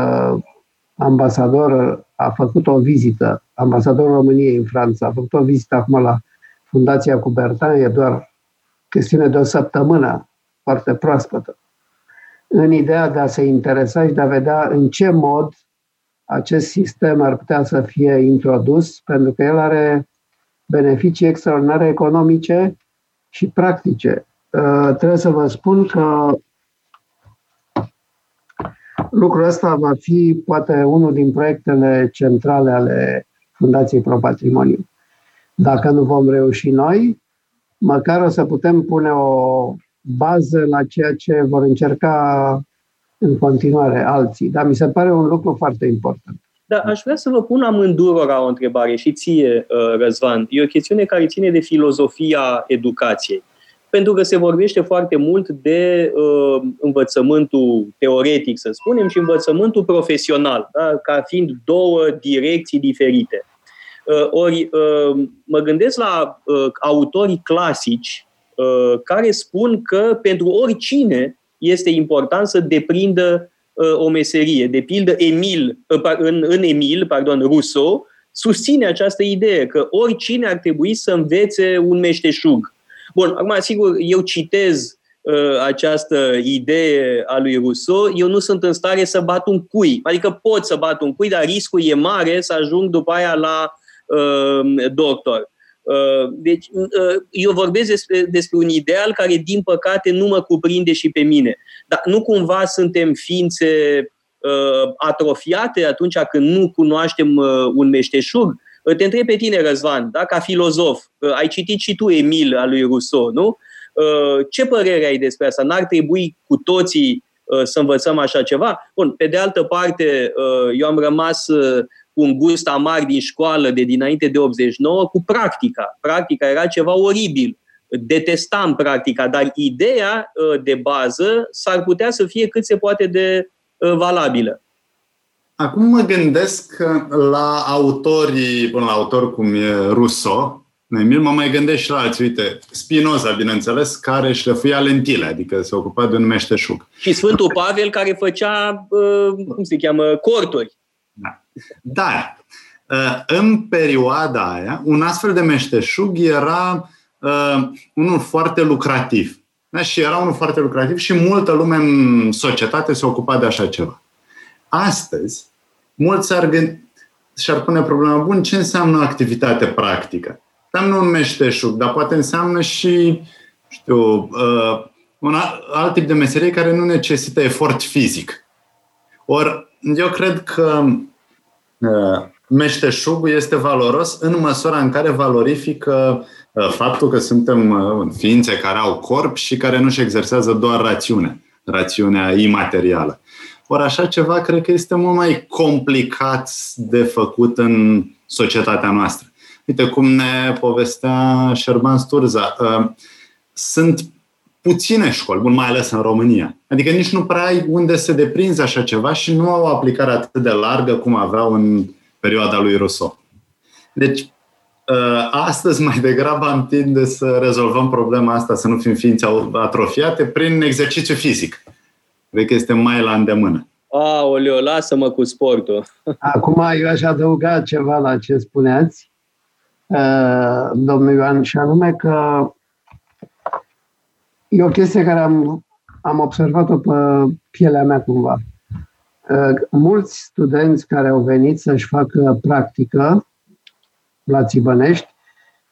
ambasador a făcut o vizită, ambasadorul României în Franța, a făcut o vizită acum la Fundația Cubertan, e doar chestiune de o săptămână, foarte proaspătă, în ideea de a se interesa și de a vedea în ce mod acest sistem ar putea să fie introdus, pentru că el are beneficii extraordinare economice și practice. Uh, trebuie să vă spun că Lucrul ăsta va fi poate unul din proiectele centrale ale Fundației Pro Patrimoniu. Dacă nu vom reuși noi, măcar o să putem pune o bază la ceea ce vor încerca în continuare alții. Dar mi se pare un lucru foarte important. Dar aș vrea să vă pun amândurora o întrebare și ție, uh, Răzvan. E o chestiune care ține de filozofia educației. Pentru că se vorbește foarte mult de uh, învățământul teoretic, să spunem, și învățământul profesional, da? ca fiind două direcții diferite. Uh, ori uh, mă gândesc la uh, autorii clasici uh, care spun că pentru oricine este important să deprindă Uh, o meserie. De pildă, Emil, uh, în, în Emil, pardon, Rousseau, susține această idee că oricine ar trebui să învețe un meșteșug. Bun, acum, sigur, eu citez uh, această idee a lui Rousseau, eu nu sunt în stare să bat un cui. Adică pot să bat un cui, dar riscul e mare să ajung după aia la uh, doctor. Uh, deci, uh, eu vorbesc despre, despre un ideal care, din păcate, nu mă cuprinde și pe mine. Dar nu cumva suntem ființe uh, atrofiate atunci când nu cunoaștem un meșteșug? Te întreb pe tine, Răzvan, da? ca filozof, ai citit și tu Emil al lui Rousseau, nu? Ce părere ai despre asta? N-ar trebui cu toții să învățăm așa ceva? Bun, pe de altă parte, eu am rămas cu un gust amar din școală de dinainte de 89 cu practica. Practica era ceva oribil. Detestam practica, dar ideea uh, de bază s-ar putea să fie cât se poate de uh, valabilă. Acum mă gândesc la autorii, până la autor cum e Rousseau, Emil, mă mai gândesc și la alții. Uite, Spinoza, bineînțeles, care șlefuia lentile, adică se ocupa de un meșteșug. Și Sfântul Pavel care făcea, uh, cum se cheamă, corturi. Da. Dar, uh, în perioada aia, un astfel de meșteșug era uh, unul foarte lucrativ. Da? Și era unul foarte lucrativ și multă lume în societate se ocupa de așa ceva. Astăzi, mulți ar gândi, și-ar pune problema, bun, ce înseamnă activitate practică? Înseamnă un meșteșug, dar poate înseamnă și, știu, uh, un alt tip de meserie care nu necesită efort fizic. Ori, eu cred că Uh, meșteșugul este valoros în măsura în care valorifică uh, faptul că suntem uh, ființe care au corp și care nu-și exersează doar rațiunea, rațiunea imaterială. Ori așa ceva cred că este mult mai complicat de făcut în societatea noastră. Uite cum ne povestea Șerban Sturza. Sunt puține școli, bun, mai ales în România. Adică nici nu prea ai unde să deprinzi așa ceva și nu au o aplicare atât de largă cum aveau în perioada lui Rousseau. Deci, ă, astăzi mai degrabă am tinde să rezolvăm problema asta, să nu fim ființe atrofiate, prin exercițiu fizic. Cred că este mai la îndemână. Aoleo, lasă-mă cu sportul. (laughs) Acum eu aș adăuga ceva la ce spuneați, ă, domnul Ioan, și anume că E o chestie care am, am observat-o pe pielea mea cumva. Uh, mulți studenți care au venit să-și facă practică la Țibănești,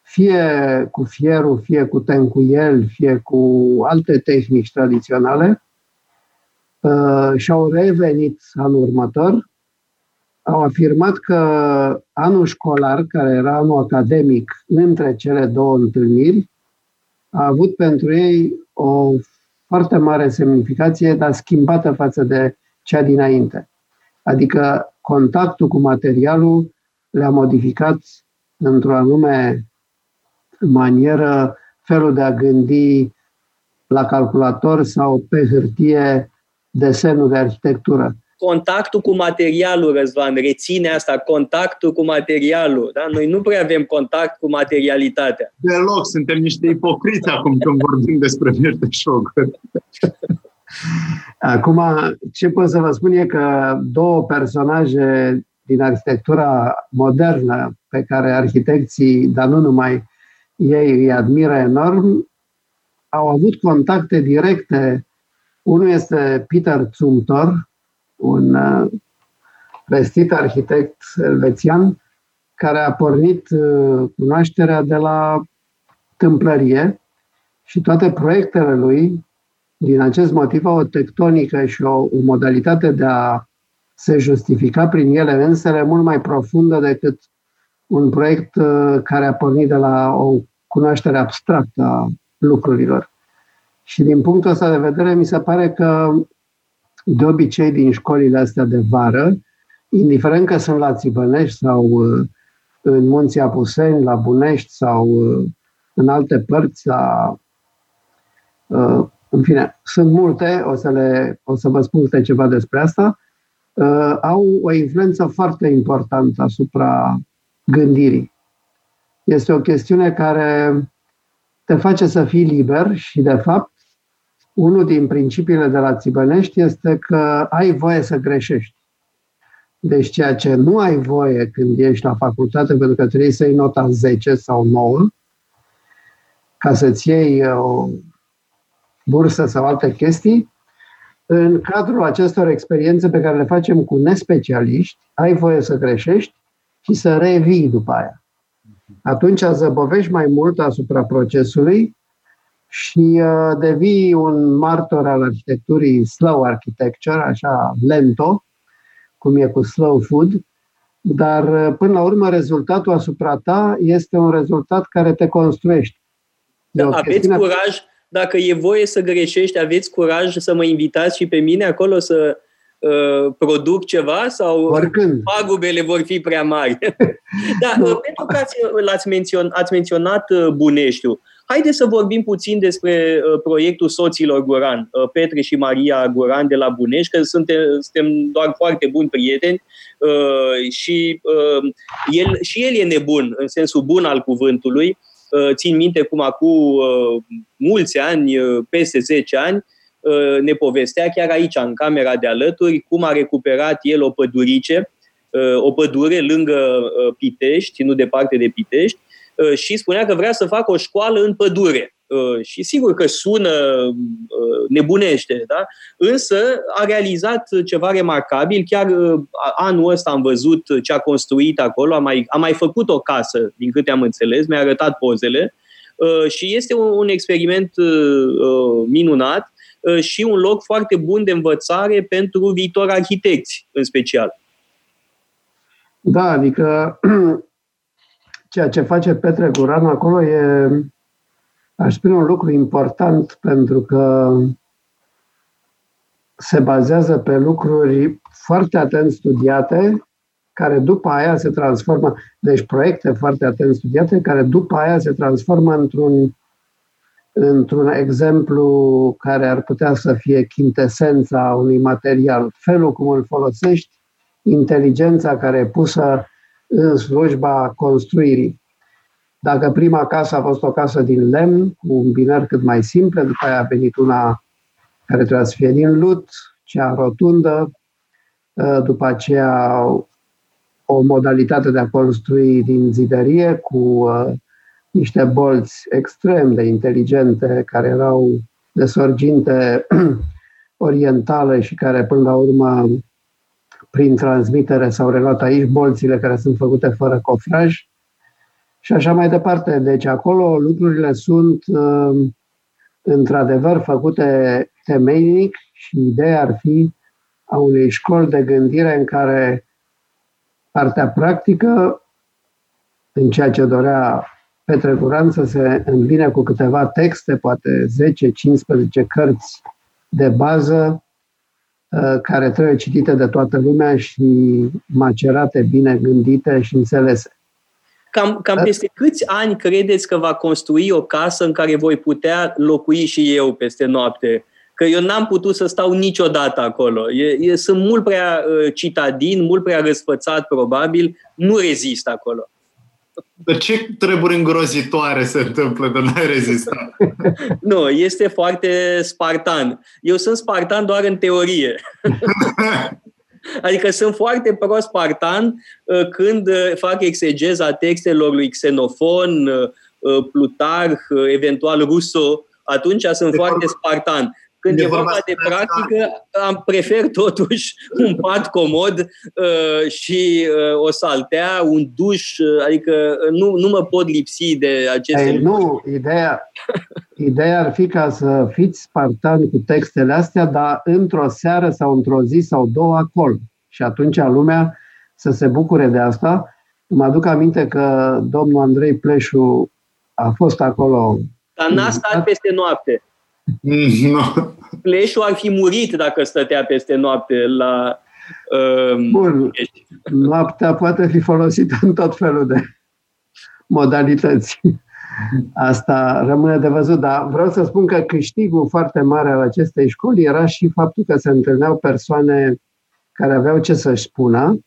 fie cu fierul, fie cu tencuiel, fie cu alte tehnici tradiționale, uh, și-au revenit anul următor, au afirmat că anul școlar, care era anul academic între cele două întâlniri, a avut pentru ei o foarte mare semnificație, dar schimbată față de cea dinainte. Adică contactul cu materialul le-a modificat într-o anume manieră felul de a gândi la calculator sau pe hârtie desenul de arhitectură contactul cu materialul, Răzvan, reține asta, contactul cu materialul. Da? Noi nu prea avem contact cu materialitatea. Deloc, suntem niște ipocriți acum când vorbim despre meșteșuguri. Acum, ce pot să vă spun e că două personaje din arhitectura modernă pe care arhitecții, dar nu numai ei, îi admiră enorm, au avut contacte directe. Unul este Peter Zumthor, un uh, vestit arhitect elvețian care a pornit uh, cunoașterea de la tâmplărie și toate proiectele lui, din acest motiv, au o tectonică și o, o modalitate de a se justifica prin ele însele mult mai profundă decât un proiect uh, care a pornit de la o cunoaștere abstractă a lucrurilor. Și din punctul ăsta de vedere, mi se pare că de obicei din școlile astea de vară, indiferent că sunt la Țibănești sau uh, în Munții Apuseni, la Bunești sau uh, în alte părți, la, uh, în fine, sunt multe, o să, le, o să vă spun câte ceva despre asta, au o influență foarte importantă asupra gândirii. Este o chestiune care te face să fii liber și, de fapt, unul din principiile de la Țibănești este că ai voie să greșești. Deci ceea ce nu ai voie când ești la facultate, pentru că trebuie să iei nota 10 sau 9, ca să-ți iei uh, o bursă sau alte chestii, în cadrul acestor experiențe pe care le facem cu nespecialiști, ai voie să greșești și să revii după aia. Atunci zăbovești mai mult asupra procesului și uh, devii un martor al arhitecturii slow architecture, așa lento, cum e cu slow food, dar uh, până la urmă rezultatul asupra ta este un rezultat care te construiește. Da, aveți chestiune... curaj, dacă e voie să greșești, aveți curaj să mă invitați și pe mine acolo să uh, produc ceva sau Oricând. pagubele vor fi prea mari? (laughs) da, uh, pentru că ați, l-ați menționat, ați menționat uh, Buneștiu. Haideți să vorbim puțin despre uh, proiectul soților Guran, uh, Petre și Maria Guran de la Bunești, că suntem, suntem doar foarte buni prieteni uh, și, uh, el, și el e nebun, în sensul bun al cuvântului. Uh, țin minte cum acum uh, mulți ani, uh, peste 10 ani, uh, ne povestea chiar aici, în camera de alături, cum a recuperat el o pădurice, uh, o pădure lângă uh, Pitești, nu departe de Pitești, Uh, și spunea că vrea să facă o școală în pădure. Uh, și sigur că sună uh, nebunește, da? însă a realizat ceva remarcabil. Chiar anul ăsta am văzut ce a construit acolo, a mai, a mai făcut o casă, din câte am înțeles, mi-a arătat pozele și este un experiment minunat și un loc foarte bun de învățare pentru viitor arhitecți, în special. Da, adică (clears throat) ceea ce face Petre Guran acolo e, aș spune, un lucru important pentru că se bazează pe lucruri foarte atent studiate, care după aia se transformă, deci proiecte foarte atent studiate, care după aia se transformă într-un, într-un exemplu care ar putea să fie chintesența unui material, felul cum îl folosești, inteligența care e pusă în slujba construirii. Dacă prima casă a fost o casă din lemn, cu un biner cât mai simplu, după aia a venit una care trebuia să fie din lut, cea rotundă, ă, după aceea o modalitate de a construi din zidărie cu ă, niște bolți extrem de inteligente care erau de sorginte (clears throat) orientale și care până la urmă prin transmitere s-au relat aici bolțile care sunt făcute fără cofraj și așa mai departe. Deci acolo lucrurile sunt uh, într-adevăr făcute temeinic și ideea ar fi a unei școli de gândire în care partea practică, în ceea ce dorea Petre Guran, să se îmbine cu câteva texte, poate 10-15 cărți de bază, Uh, care trebuie citite de toată lumea și macerate, bine gândite și înțelese. Cam, cam peste câți ani credeți că va construi o casă în care voi putea locui și eu peste noapte? Că eu n-am putut să stau niciodată acolo. E, e, sunt mult prea uh, citadin, mult prea răsfățat, probabil. Nu rezist acolo. Dar ce treburi îngrozitoare se întâmplă de n-ai rezistat? nu, este foarte spartan. Eu sunt spartan doar în teorie. (laughs) Adică sunt foarte pro-spartan uh, când uh, fac exegeza textelor lui Xenofon, uh, Plutarh, eventual Rousseau, atunci sunt foarte spartan. Când e, vorba de practică, am prefer (laughs) totuși un pat comod uh, și uh, o saltea, un duș, uh, adică uh, nu, nu mă pot lipsi de aceste Ei, Nu, ideea, ideea ar fi ca să fiți spartani cu textele astea, dar într-o seară sau într-o zi sau două acolo. Și atunci lumea să se bucure de asta. Mă aduc aminte că domnul Andrei Pleșu a fost acolo. Dar n-a stat peste noapte. No. Pleșul ar fi murit dacă stătea peste noapte la... uh, Bun. Ești. Noaptea poate fi folosită în tot felul de modalități. Asta rămâne de văzut, dar vreau să spun că câștigul foarte mare al acestei școli era și faptul că se întâlneau persoane care aveau ce să-și spună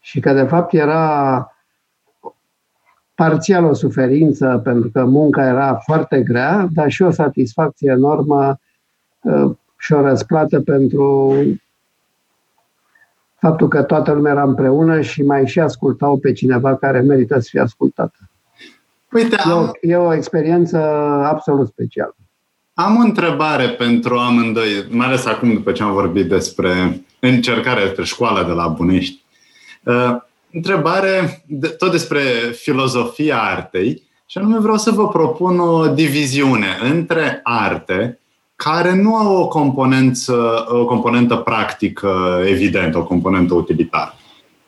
și că de fapt era parțial o suferință pentru că munca era foarte grea, dar și o satisfacție enormă uh, și o răsplată pentru faptul că toată lumea era împreună și mai și ascultau pe cineva care merită să fie ascultată. Uite, am... e, o, e o experiență absolut specială. Am o întrebare pentru amândoi, mai ales acum după ce am vorbit despre încercarea despre școala de la Bunești. Uh, întrebare de, tot despre filozofia artei și anume vreau să vă propun o diviziune între arte care nu au o componență, o componentă practică evidentă, o componentă utilitară.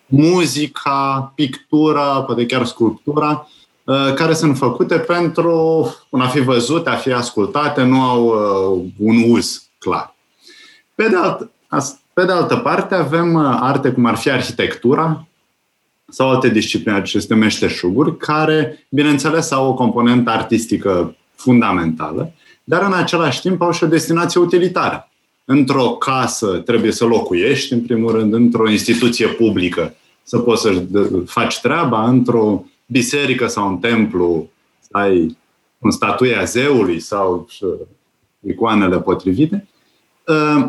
Muzica, pictura, poate chiar sculptura, uh, care sunt făcute pentru a fi văzute, a fi ascultate, nu au uh, un uz clar. Pe de, alt, pe de altă parte, avem uh, arte cum ar fi arhitectura sau alte discipline, aceste meșteșuguri, care, bineînțeles, au o componentă artistică fundamentală, dar în același timp au și o destinație utilitară. Într-o casă trebuie să locuiești, în primul rând, într-o instituție publică să poți să faci treaba, într-o biserică sau un templu să ai un statuie a zeului sau icoanele potrivite. Uh,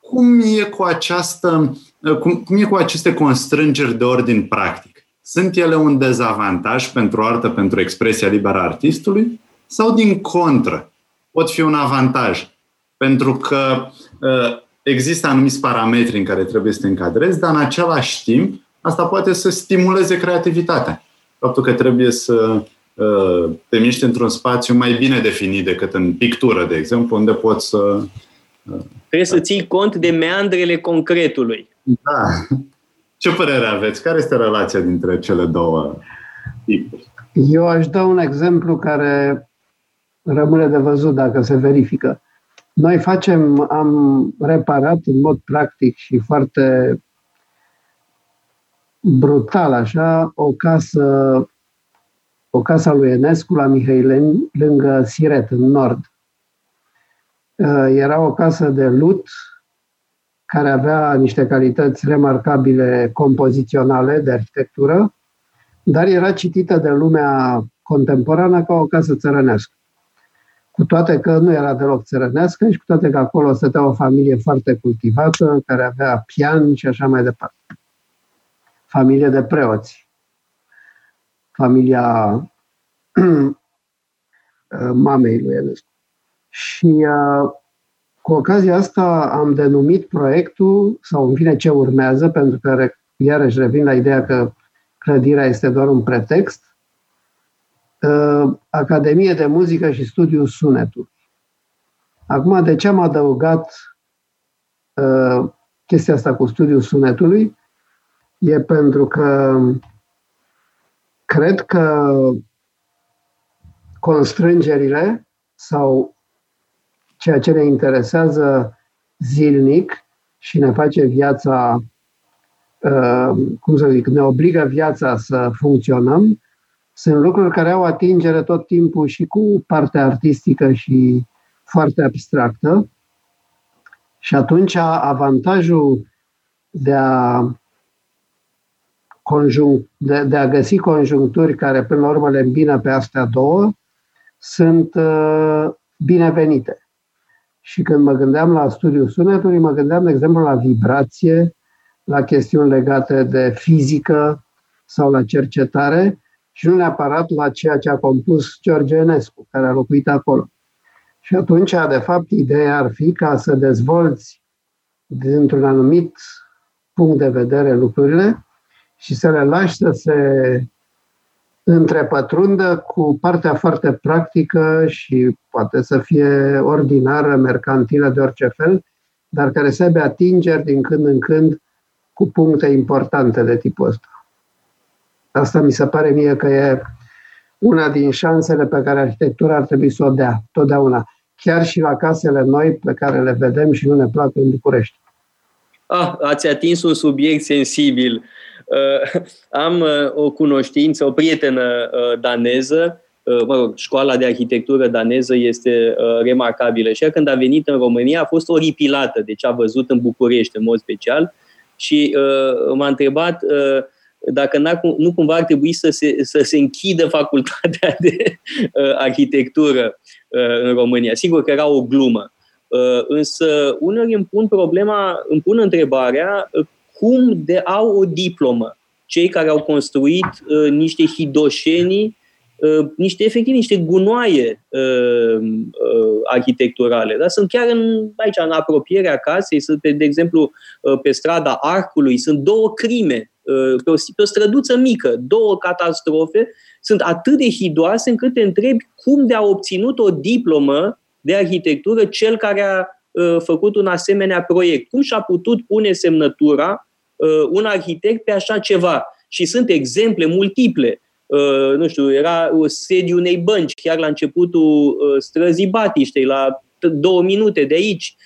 cum e cu această, uh, cum, cum e cu aceste constrângeri de ordin practic? Sunt ele un dezavantaj pentru artă, pentru expresia liberă a artistului? Sau din contră, pot fi un avantaj. Pentru că uh, există anumiți parametri în care trebuie să te încadrezi, dar în același timp asta poate să stimuleze creativitatea. Faptul că trebuie să uh, te miști într-un spațiu mai bine definit decât în pictură, de exemplu, unde poți să... Uh, trebuie să ții cont de meandrele concretului. Da. Ce părere aveți? Care este relația dintre cele două tipuri? Eu aș da un exemplu care rămâne de văzut dacă se verifică. Noi facem, am reparat în mod practic și foarte brutal, așa, o casă, o casă a lui Enescu la Mihaileni, lângă Siret, în nord. Uh, era o casă de lut care avea niște calități remarcabile compoziționale de arhitectură, dar era citită de lumea contemporană ca o casă țărănească cu toate că nu era deloc țărănească și cu toate că acolo stătea o familie foarte cultivată, care avea pian și așa mai departe. Familie de preoți. Familia (clears throat) mamei lui Enescu. Și uh, cu ocazia asta am denumit proiectul, sau în fine ce urmează, pentru că iarăși revin la ideea că clădirea este doar un pretext, uh, Academie de Muzică și Studiu Sunetului. Acum, de ce am adăugat uh, chestia asta cu studiul sunetului? E pentru că cred că constrângerile sau ceea ce ne interesează zilnic și ne face viața, uh, cum să zic, ne obligă viața să funcționăm, sunt lucruri care au atingere tot timpul și cu partea artistică și foarte abstractă. Și atunci avantajul de a, conjunct, de, de a găsi conjuncturi care până la urmă le îmbină pe astea două sunt uh, binevenite. Și când mă gândeam la studiul sunetului, mă gândeam, de exemplu, la vibrație, la chestiuni legate de fizică sau la cercetare, și nu neapărat la ceea ce a compus George Enescu, care a locuit acolo. Și atunci, de fapt, ideea ar fi ca să dezvolți dintr-un anumit punct de vedere lucrurile și să le lași să se întrepătrundă cu partea foarte practică și poate să fie ordinară, mercantilă, de orice fel, dar care să aibă atingeri din când în când cu puncte importante de tipul ăsta. Asta mi se pare mie că e una din șansele pe care arhitectura ar trebui să o dea, totdeauna. Chiar și la casele noi pe care le vedem și nu ne plac în București. Ah, ați atins un subiect sensibil. Uh, (laughs) am uh, o cunoștință, o prietenă uh, daneză, uh, mă rog, școala de arhitectură daneză este uh, remarcabilă și ea când a venit în România a fost oripilată de ce a văzut în București în mod special și uh, m-a întrebat uh, dacă nu cumva ar trebui să se, să se închidă facultatea (laughs) de uh, arhitectură uh, în România. Sigur că era o glumă. Uh, însă uneori îmi pun problema, îmi pun întrebarea uh, cum de au o diplomă cei care au construit uh, niște hidoșenii, uh, niște efectiv niște gunoaie uh, uh, arhitecturale. Da? Sunt chiar în, aici, în apropierea casei, sunt, pe, de exemplu, uh, pe strada Arcului, sunt două crime uh, pe o, pe o străduță mică, două catastrofe, sunt atât de hidoase încât te întrebi cum de a obținut o diplomă de arhitectură cel care a uh, făcut un asemenea proiect. Cum și-a putut pune semnătura uh, un arhitect pe așa ceva? Și sunt exemple multiple. Uh, nu știu, era sediul unei bănci, chiar la începutul străzii Batiștei, la două minute de aici,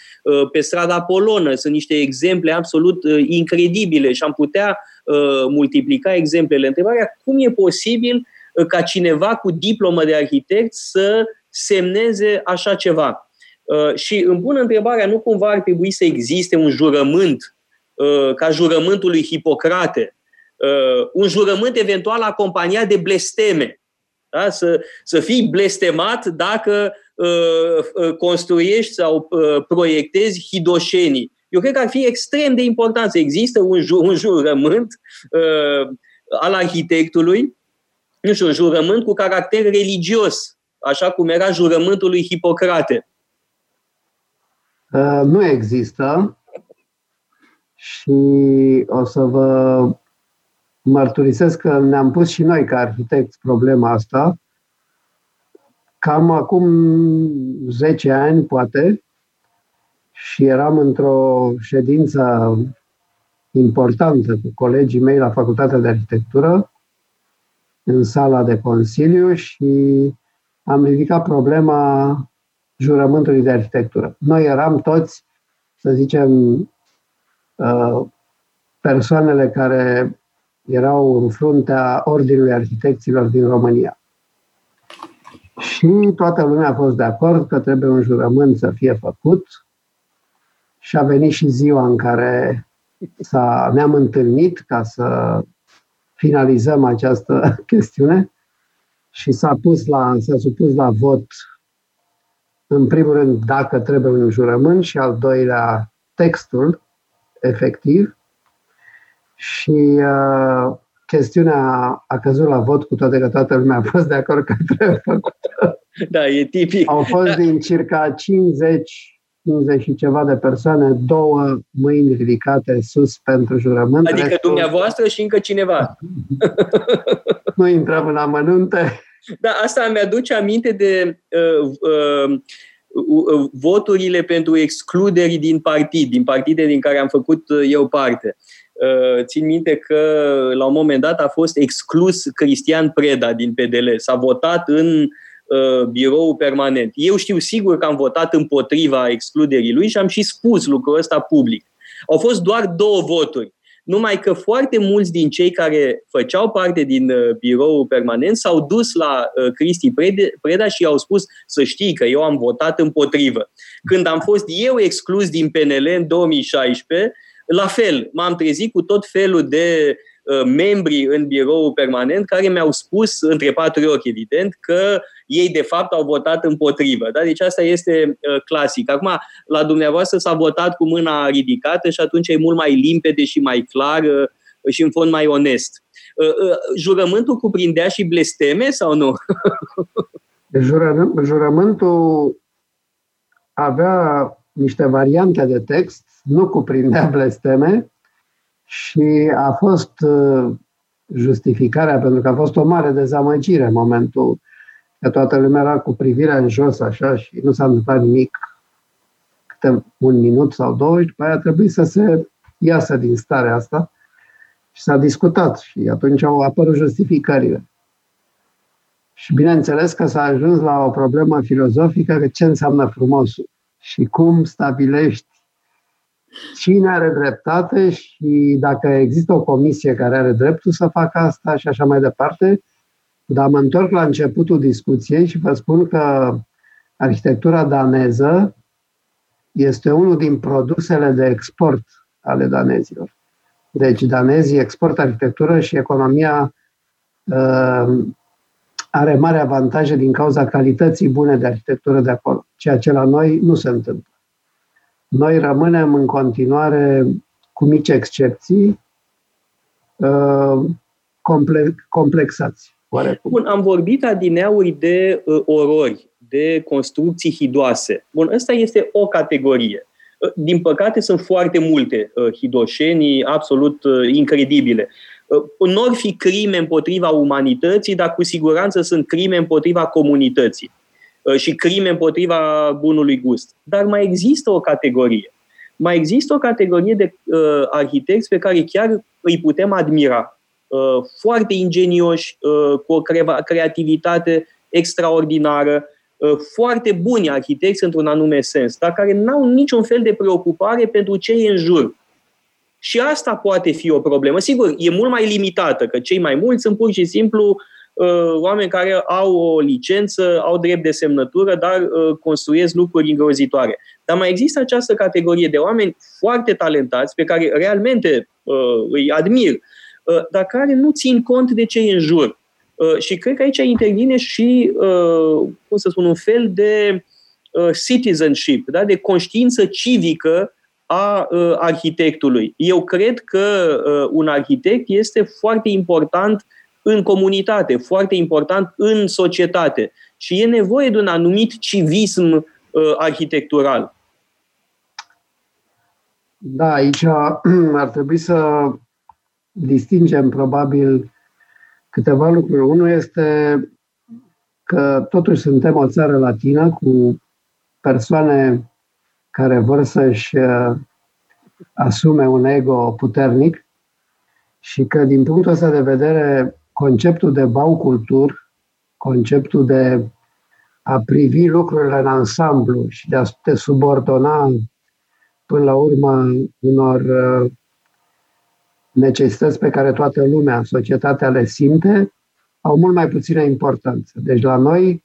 pe strada Polonă. Sunt niște exemple absolut incredibile și am putea multiplica exemplele. Întrebarea, cum e posibil ca cineva cu diplomă de arhitect să semneze așa ceva. Uh, și îmi pun întrebarea, nu cumva ar trebui să existe un jurământ uh, ca jurământul lui Hipocrate, uh, un jurământ eventual acompaniat de blesteme. Da? Să, să fii blestemat dacă construiești sau proiectezi hidoșenii. Eu cred că ar fi extrem de important să există un, ju- un jurământ al arhitectului, nu știu, un jurământ cu caracter religios, așa cum era jurământul lui Hipocrate? Uh, nu există și o să vă mărturisesc că ne-am pus și noi ca arhitecți problema asta. Cam acum 10 ani, poate, și eram într-o ședință importantă cu colegii mei la Facultatea de Arhitectură, în sala de Consiliu și am ridicat problema jurământului de arhitectură. Noi eram toți, să zicem, uh, persoanele care erau în fruntea Ordinului Arhitecților din România. Și toată lumea a fost de acord că trebuie un jurământ să fie făcut și a venit și ziua în care s-a, ne-am întâlnit ca să finalizăm această (laughs) chestiune și s-a pus la, s-a supus la vot în primul rând dacă trebuie un jurământ și al doilea textul efectiv și uh, chestiunea a căzut la vot cu toate că toată lumea a fost de acord că trebuie făcută. Da, e tipic. Au fost da. din circa 50 50 și ceva de persoane, două mâini ridicate sus pentru jurământ. Adică restul... dumneavoastră și încă cineva. nu intrăm în amănunte. Da, asta mi-aduce aminte de uh, uh, uh, voturile pentru excluderi din partid, din partide din care am făcut uh, eu parte. Uh, țin minte că la un moment dat a fost exclus Cristian Preda din PDL. S-a votat în uh, birou permanent. Eu știu sigur că am votat împotriva excluderii lui și am și spus lucrul ăsta public. Au fost doar două voturi numai că foarte mulți din cei care făceau parte din uh, birou permanent s-au dus la uh, Cristi Preda și i-au spus să știi că eu am votat împotrivă. Când am fost eu exclus din PNL în 2016, la fel, m-am trezit cu tot felul de uh, membri în birou permanent care mi-au spus, între patru ochi evident, că ei de fapt au votat împotrivă. Da? Deci asta este uh, clasic. Acum, la dumneavoastră s-a votat cu mâna ridicată și atunci e mult mai limpede și mai clar uh, și în fond mai onest. Uh, uh, jurământul cuprindea și blesteme sau nu? Jură, jurământul avea niște variante de text, nu cuprindea blesteme și a fost uh, justificarea, pentru că a fost o mare dezamăgire în momentul că toată lumea era cu privirea în jos așa și nu s-a întâmplat nimic câte un minut sau două și după aia a trebuit să se iasă din starea asta și s-a discutat și atunci au apărut justificările. Și bineînțeles că s-a ajuns la o problemă filozofică că ce înseamnă frumosul și cum stabilești cine are dreptate și dacă există o comisie care are dreptul să facă asta și așa mai departe. Dar mă întorc la începutul discuției și vă spun că arhitectura daneză este unul din produsele de export ale danezilor. Deci danezii exportă arhitectură și economia uh, are mari avantaje din cauza calității bune de arhitectură de acolo, ceea ce la noi nu se întâmplă. Noi rămânem în continuare, cu mici excepții, uh, complexați. Bun, am vorbit adineauri de uh, orori, de construcții hidoase. Bun, ăsta este o categorie. Uh, din păcate sunt foarte multe uh, hidoșenii absolut uh, incredibile. Uh, nu ar fi crime împotriva umanității, dar cu siguranță sunt crime împotriva comunității uh, și crime împotriva bunului gust. Dar mai există o categorie. Mai există o categorie de uh, arhitecți pe care chiar îi putem admira. Uh, foarte ingenioși, uh, cu o creativitate extraordinară, uh, foarte buni arhitecți într-un anume sens, dar care n-au niciun fel de preocupare pentru ce e în jur. Și asta poate fi o problemă. Sigur, e mult mai limitată, că cei mai mulți sunt pur și simplu uh, oameni care au o licență, au drept de semnătură, dar uh, construiesc lucruri îngrozitoare. Dar mai există această categorie de oameni foarte talentați, pe care realmente uh, îi admir, uh, dar care nu țin cont de ce e în jur. Uh, și cred că aici intervine și, uh, cum să spun, un fel de uh, citizenship, da? de conștiință civică a uh, arhitectului. Eu cred că uh, un arhitect este foarte important în comunitate, foarte important în societate și e nevoie de un anumit civism uh, arhitectural. Da, aici (clears throat) ar trebui să distingem probabil câteva lucruri. Unul este că totuși suntem o țară latină cu persoane care vor să-și uh, asume un ego puternic și că din punctul ăsta de vedere conceptul de baucultur, conceptul de a privi lucrurile în ansamblu și de a te subordona până la urmă unor uh, necesități pe care toată lumea, societatea le simte, au mult mai puțină importanță. Deci la noi,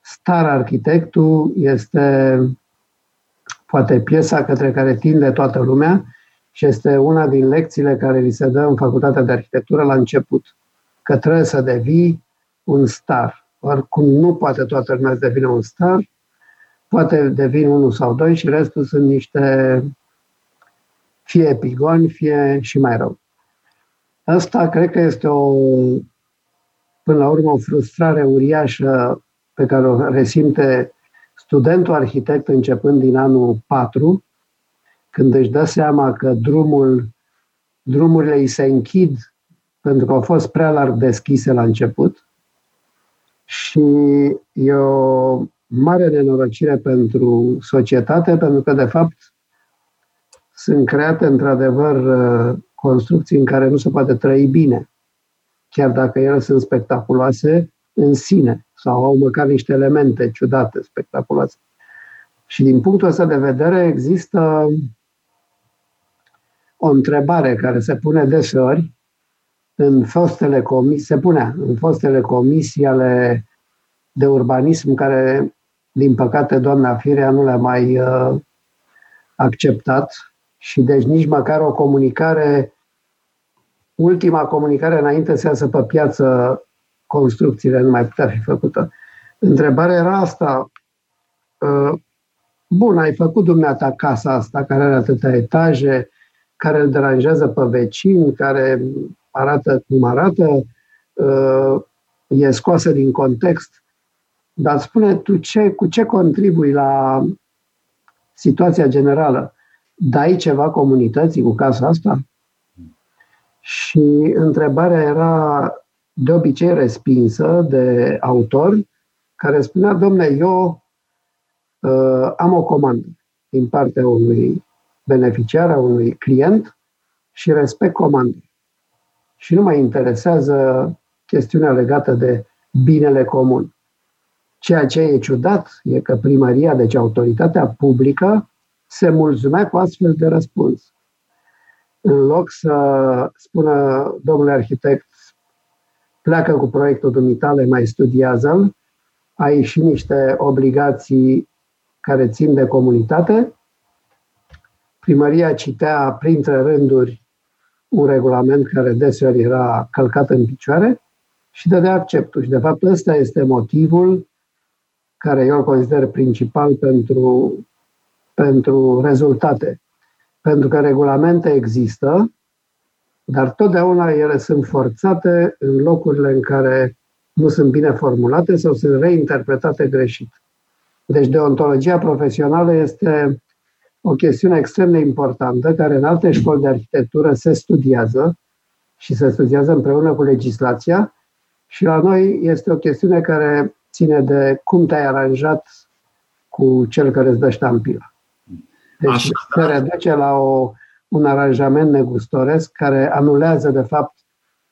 star arhitectul este poate piesa către care tinde toată lumea și este una din lecțiile care li se dă în Facultatea de Arhitectură la început, că trebuie să devii un star. Oricum nu poate toată lumea să devină un star, poate devin unul sau doi și restul sunt niște fie epigoni, fie și mai rău. Asta cred că este o, până la urmă, o frustrare uriașă pe care o resimte studentul arhitect începând din anul 4, când își dă seama că drumul, drumurile îi se închid pentru că au fost prea larg deschise la început și e o mare nenorocire pentru societate, pentru că, de fapt, sunt create, într-adevăr, construcții în care nu se poate trăi bine, chiar dacă ele sunt spectaculoase în sine sau au măcar niște elemente ciudate, spectaculoase. Și din punctul ăsta de vedere există o întrebare care se pune deseori în fostele comisii, se punea în fostele comisii ale de urbanism care, din păcate, doamna Firea nu le-a mai uh, acceptat și deci nici măcar o comunicare, ultima comunicare înainte să iasă pe piață construcțiile nu mai putea fi făcută. Întrebarea era asta. Uh, bun, ai făcut dumneata casa asta care are atâtea etaje, care îl deranjează pe vecin, care arată cum arată, uh, e scoasă din context. Dar spune tu ce, cu ce contribui la situația generală? Dai ceva comunității cu casa asta? Și întrebarea era de obicei respinsă de autor, care spunea, domne, eu uh, am o comandă din partea unui beneficiar, a unui client și respect comandă. Și nu mă interesează chestiunea legată de binele comun. Ceea ce e ciudat e că primăria, deci autoritatea publică, se mulțumea cu astfel de răspuns. În loc să spună, domnule arhitect, pleacă cu proiectul dumitale, mai studiază-l, ai și niște obligații care țin de comunitate. Primăria citea printre rânduri un regulament care deseori era călcat în picioare și dădea acceptul. Și de fapt ăsta este motivul care eu îl consider principal pentru, pentru rezultate. Pentru că regulamente există, dar totdeauna ele sunt forțate în locurile în care nu sunt bine formulate sau sunt reinterpretate greșit. Deci deontologia profesională este o chestiune extrem de importantă care în alte școli de arhitectură se studiază și se studiază împreună cu legislația și la noi este o chestiune care ține de cum te-ai aranjat cu cel care îți dă ștampila. Deci Așa, se da. reduce la o, un aranjament negustoresc care anulează, de fapt,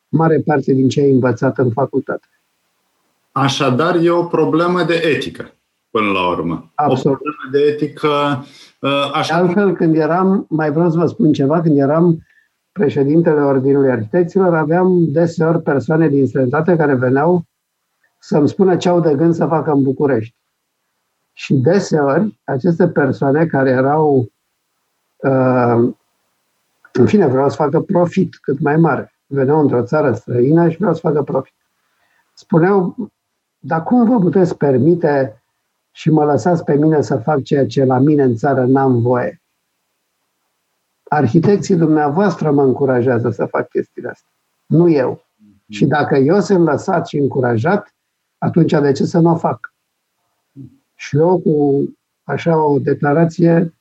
mare parte din ce ai învățat în facultate. Așadar, e o problemă de etică, până la urmă. Absolut. O problemă de etică. Uh, așa Altfel, când eram, mai vreau să vă spun ceva, când eram președintele Ordinului Arhitecților, aveam deseori persoane din străinătate care veneau să-mi spună ce au de gând să facă în București. Și deseori, aceste persoane care erau, uh, în fine, vreau să facă profit cât mai mare. Veneau într-o țară străină și vreau să facă profit. Spuneau, dar cum vă puteți permite și mă lăsați pe mine să fac ceea ce la mine în țară n-am voie? Arhitecții dumneavoastră mă încurajează să fac chestiile astea, nu eu. Și dacă eu sunt lăsat și încurajat, atunci de ce să nu o fac? Și eu cu așa o declarație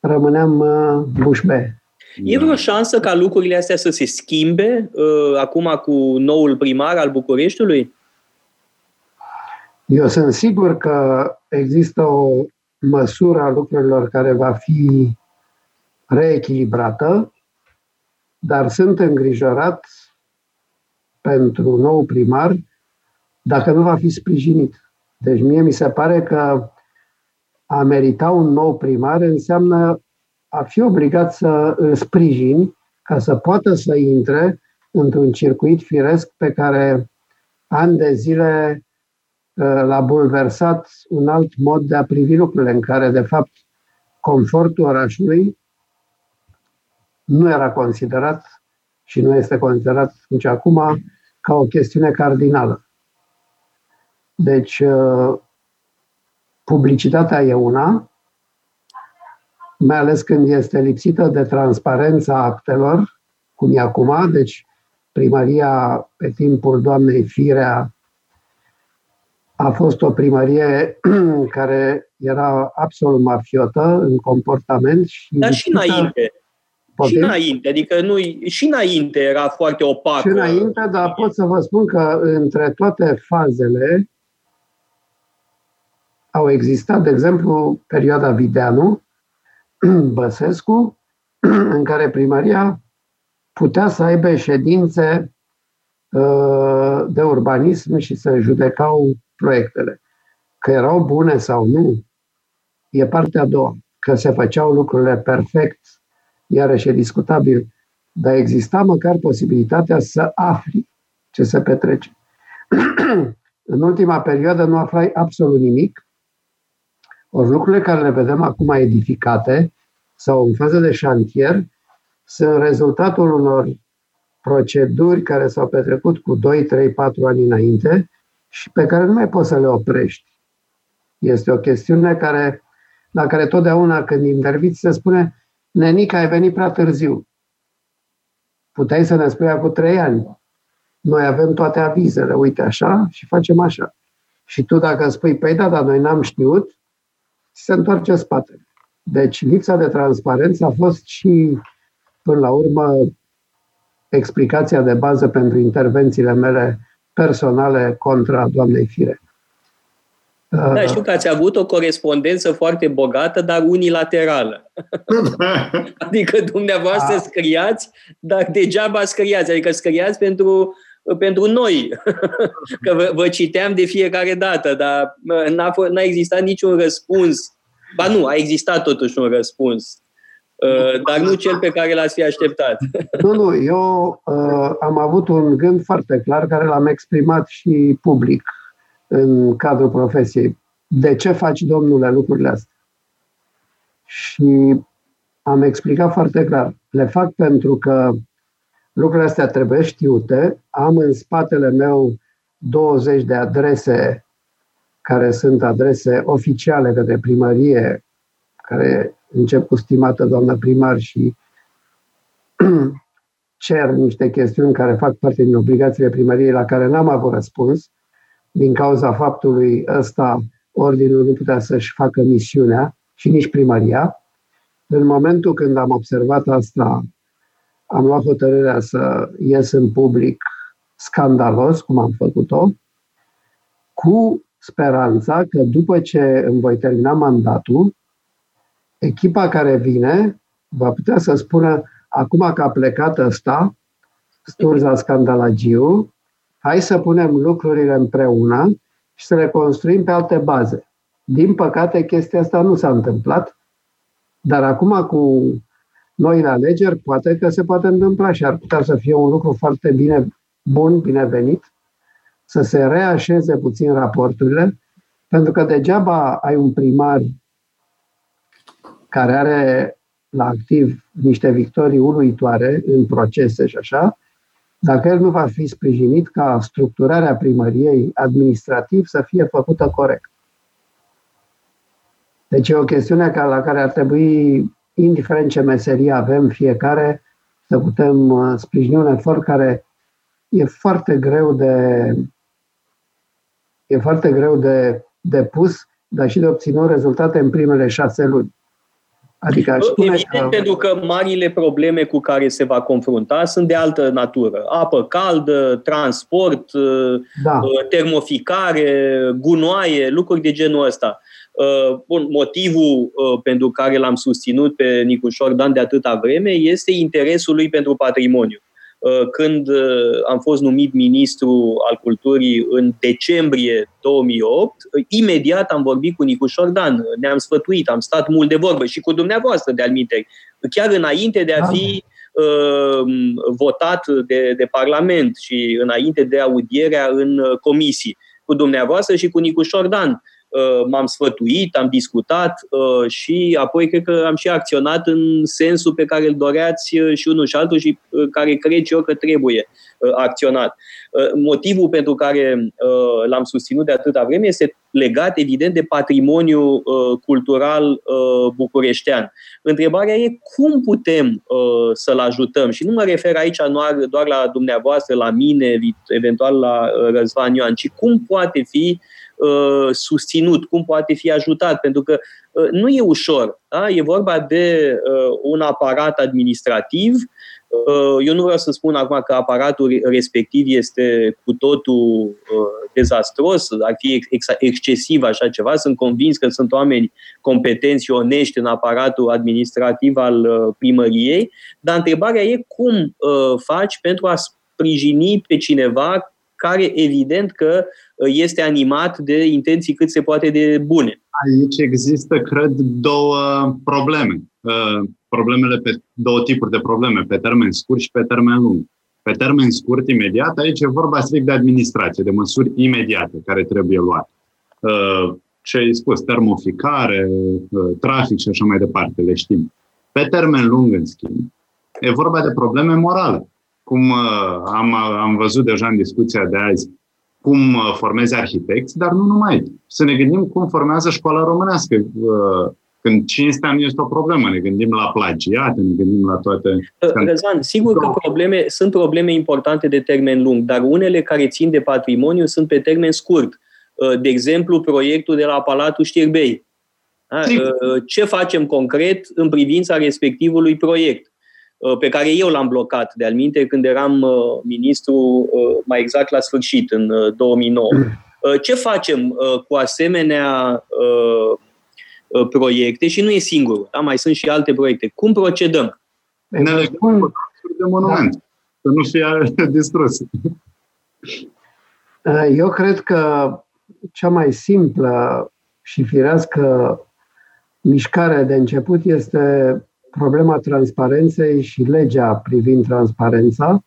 rămâneam uh, bușbe. E vreo șansă ca lucrurile astea să se schimbe uh, acum cu noul primar al Bucureștiului? Eu sunt sigur că există o măsură a lucrurilor care va fi reechilibrată, dar sunt îngrijorat pentru nou primar dacă nu va fi sprijinit. Deci mie mi se pare că a merita un nou primar înseamnă a fi obligat să îl sprijini ca să poată să intre într-un circuit firesc pe care ani de zile uh, l-a bulversat un alt mod de a privi lucrurile, în care, de fapt, confortul orașului nu era considerat și nu este considerat nici acum ca o chestiune cardinală. Deci, uh, publicitatea e una, mai ales când este lipsită de transparența actelor, cum e acum, deci primăria pe timpul doamnei Firea a fost o primărie (clears throat) care era absolut mafiotă în comportament. Și Dar și înainte. Poate? Și înainte, adică nu, și înainte era foarte opacă. Și înainte, dar pot să vă spun că între toate fazele au existat, de exemplu, perioada Videanu, (clears throat) Băsescu, (clears throat) în care primăria putea să aibă ședințe uh, de urbanism și să judecau proiectele. Că erau bune sau nu, e partea a doua. Că se făceau lucrurile perfect, iarăși e discutabil, dar exista măcar posibilitatea să afli ce se petrece. (clears throat) în ultima perioadă nu aflai absolut nimic, ori lucrurile care le vedem acum edificate sau în fază de șantier sunt rezultatul unor proceduri care s-au petrecut cu 2, 3, 4 ani înainte și pe care nu mai poți să le oprești. Este o chestiune care, la care totdeauna când interviți se spune Nenica, ai venit prea târziu. Puteai să ne spui acum trei ani. Noi avem toate avizele, uite așa și facem așa. Și tu dacă spui, păi da, dar noi n-am știut, se întoarce spatele. Deci lipsa de transparență a fost și, până la urmă, explicația de bază pentru intervențiile mele personale contra doamnei Fire. Da, știu că ați avut o corespondență foarte bogată, dar unilaterală. (laughs) adică dumneavoastră a. scriați, dar degeaba scriați. Adică scriați pentru, pentru noi. (laughs) că vă, vă citeam de fiecare dată, dar n-a, n-a existat niciun răspuns Ba nu, a existat totuși un răspuns. Uh, dar nu cel pe care l-ați fi așteptat. (laughs) Nu, nu, eu uh, am avut un gând foarte clar care l-am exprimat și public în cadrul profesiei. De ce faci, domnule, lucrurile astea? Și am explicat foarte clar. Le fac pentru că lucrurile astea trebuie știute. Am în spatele meu 20 de adrese care sunt adrese oficiale către primărie, care încep cu stimată doamnă primar și (clears throat) cer niște chestiuni care fac parte din obligațiile primăriei la care n-am avut răspuns din cauza faptului ăsta ordinul nu putea să-și facă misiunea și nici primăria. În momentul când am observat asta, am luat hotărârea să ies în public scandalos, cum am făcut-o, cu speranța că după ce îmi voi termina mandatul, echipa care vine va putea să spună acum că a plecat ăsta, Sturza Scandalagiu, hai să punem lucrurile împreună și să le construim pe alte baze. Din păcate, chestia asta nu s-a întâmplat, dar acum cu noile alegeri poate că se poate întâmpla și ar putea să fie un lucru foarte bine, bun, binevenit, să se reașeze puțin raporturile, pentru că degeaba ai un primar care are la activ niște victorii uluitoare în procese și așa, dacă el nu va fi sprijinit ca structurarea primăriei administrativ să fie făcută corect. Deci e o chestiune la care ar trebui, indiferent ce meserie avem fiecare, să putem uh, sprijini un efort care e foarte greu de e foarte greu de, de pus, dar și de obținut rezultate în primele șase luni. Adică aș spune Evident, că... pentru că marile probleme cu care se va confrunta sunt de altă natură. Apă caldă, transport, da. Uh, termoficare, gunoaie, lucruri de genul ăsta. Uh, bun, motivul uh, pentru care l-am susținut pe Nicușor Dan de atâta vreme este interesul lui pentru patrimoniu. Uh, când uh, am fost numit ministru al culturii în decembrie 2008, uh, imediat am vorbit cu Nicu Șordan, ne-am sfătuit, am stat mult de vorbă și cu dumneavoastră de alminte, chiar înainte de a fi uh, votat de, de Parlament și înainte de audierea în comisii, cu dumneavoastră și cu Nicu Șordan. Uh, m-am sfătuit, am discutat uh, și apoi cred că am și acționat în sensul pe care îl doreați uh, și unul și altul și care cred eu că trebuie acționat. Motivul pentru care l-am susținut de atâta vreme este legat, evident, de patrimoniul cultural bucureștean. Întrebarea e cum putem să-l ajutăm și nu mă refer aici doar la dumneavoastră, la mine, eventual la Răzvan Ioan, ci cum poate fi Uh, susținut, cum poate fi ajutat, pentru că uh, nu e ușor. Da? E vorba de uh, un aparat administrativ. Eu nu vreau să spun acum că aparatul respectiv este cu totul dezastros, ar fi excesiv așa ceva. Sunt convins că sunt oameni competenți și onești în aparatul administrativ al primăriei, dar întrebarea e cum faci pentru a sprijini pe cineva care evident că uh, este animat de intenții cât se poate de bune. Aici există, cred, două probleme. Uh, problemele pe două tipuri de probleme, pe termen scurt și pe termen lung. Pe termen scurt, imediat, aici e vorba strict de administrație, de măsuri imediate care trebuie luate. Uh, ce ai spus, termoficare, trafic și așa mai departe, le știm. Pe termen lung, în schimb, e vorba de probleme morale cum uh, am, am văzut deja în discuția de azi, cum uh, formezi arhitecți, dar nu numai. Să ne gândim cum formează școala românească. Uh, când cinstea nu este o problemă, ne gândim la plagiat, ne gândim la toate... Răzvan, sigur că probleme, sunt probleme importante de termen lung, dar unele care țin de patrimoniu sunt pe termen scurt. De exemplu, proiectul de la Palatul Știrbei. Ce facem concret în privința respectivului proiect? Uh, pe care eu l-am blocat de alminte când eram uh, ministru uh, mai exact la sfârșit, în 2009. Ce facem cu asemenea proiecte și nu e singur, da? mai sunt și alte proiecte. Cum procedăm? Ne legăm de monument, da. să nu fie (laughs) distrus. Eu cred că cea mai simplă și firească mișcare de început este problema transparenței și legea privind transparența,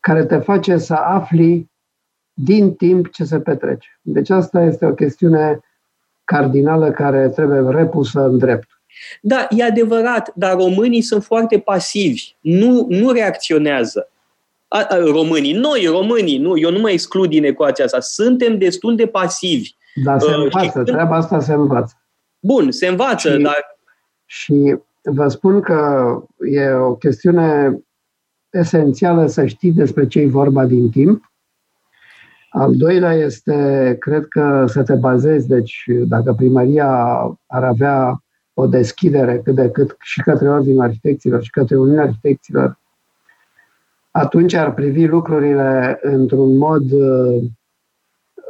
care te face să afli din timp ce se petrece. Deci asta este o chestiune cardinală care trebuie repusă în drept. Da, e adevărat, dar românii sunt foarte pasivi, nu, nu reacționează. A, a, românii, noi românii, nu, eu nu mă exclud din ecuația asta, suntem destul de pasivi. Dar se uh, învață, când... treaba asta se învață. Bun, se învață, și, dar... Și vă spun că e o chestiune esențială să știi despre ce e vorba din timp. Al doilea este, cred că să te bazezi, deci dacă primăria ar avea o deschidere cât de cât și către Ordinul Arhitecților și către Uniunea Arhitecților, atunci ar privi lucrurile într-un mod uh,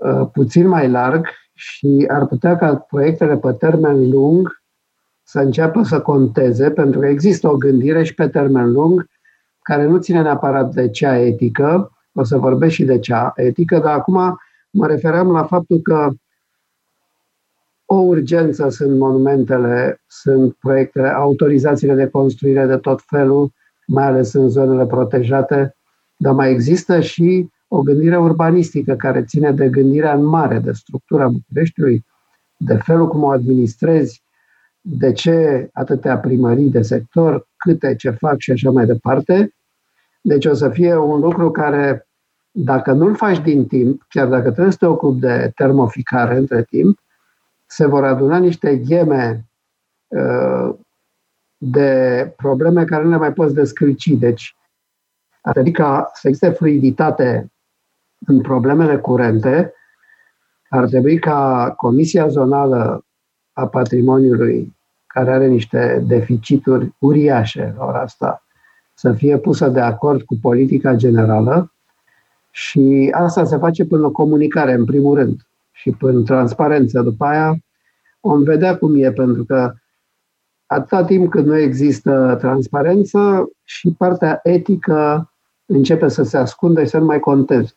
uh, puțin mai larg și ar putea ca proiectele pe termen lung să înceapă să conteze, pentru că există o gândire și pe termen lung care nu ține neapărat de cea etică, o să vorbesc și de cea etică, dar acum mă referam la faptul că o urgență sunt monumentele, sunt proiectele, autorizațiile de construire de tot felul, mai ales în zonele protejate, dar mai există și o gândire urbanistică care ține de gândirea în mare, de structura Bucureștiului, de felul cum o administrezi, de ce atâtea primării de sector, câte, ce fac și așa mai departe. Deci o să fie un lucru care, dacă nu-l faci din timp, chiar dacă trebuie să te ocupi de termoficare între timp, se vor aduna niște gheme uh, de probleme care nu le mai poți descălci. Deci, ar trebui ca să existe fluiditate în problemele curente, ar trebui ca Comisia Zonală a Patrimoniului, care are niște deficituri uriașe la ora asta, să fie pusă de acord cu politica generală și asta se face prin o comunicare, în primul rând, și prin transparență. După aia vom vedea cum e, pentru că atâta timp cât nu există transparență și partea etică începe să se ascundă și să nu mai conteze.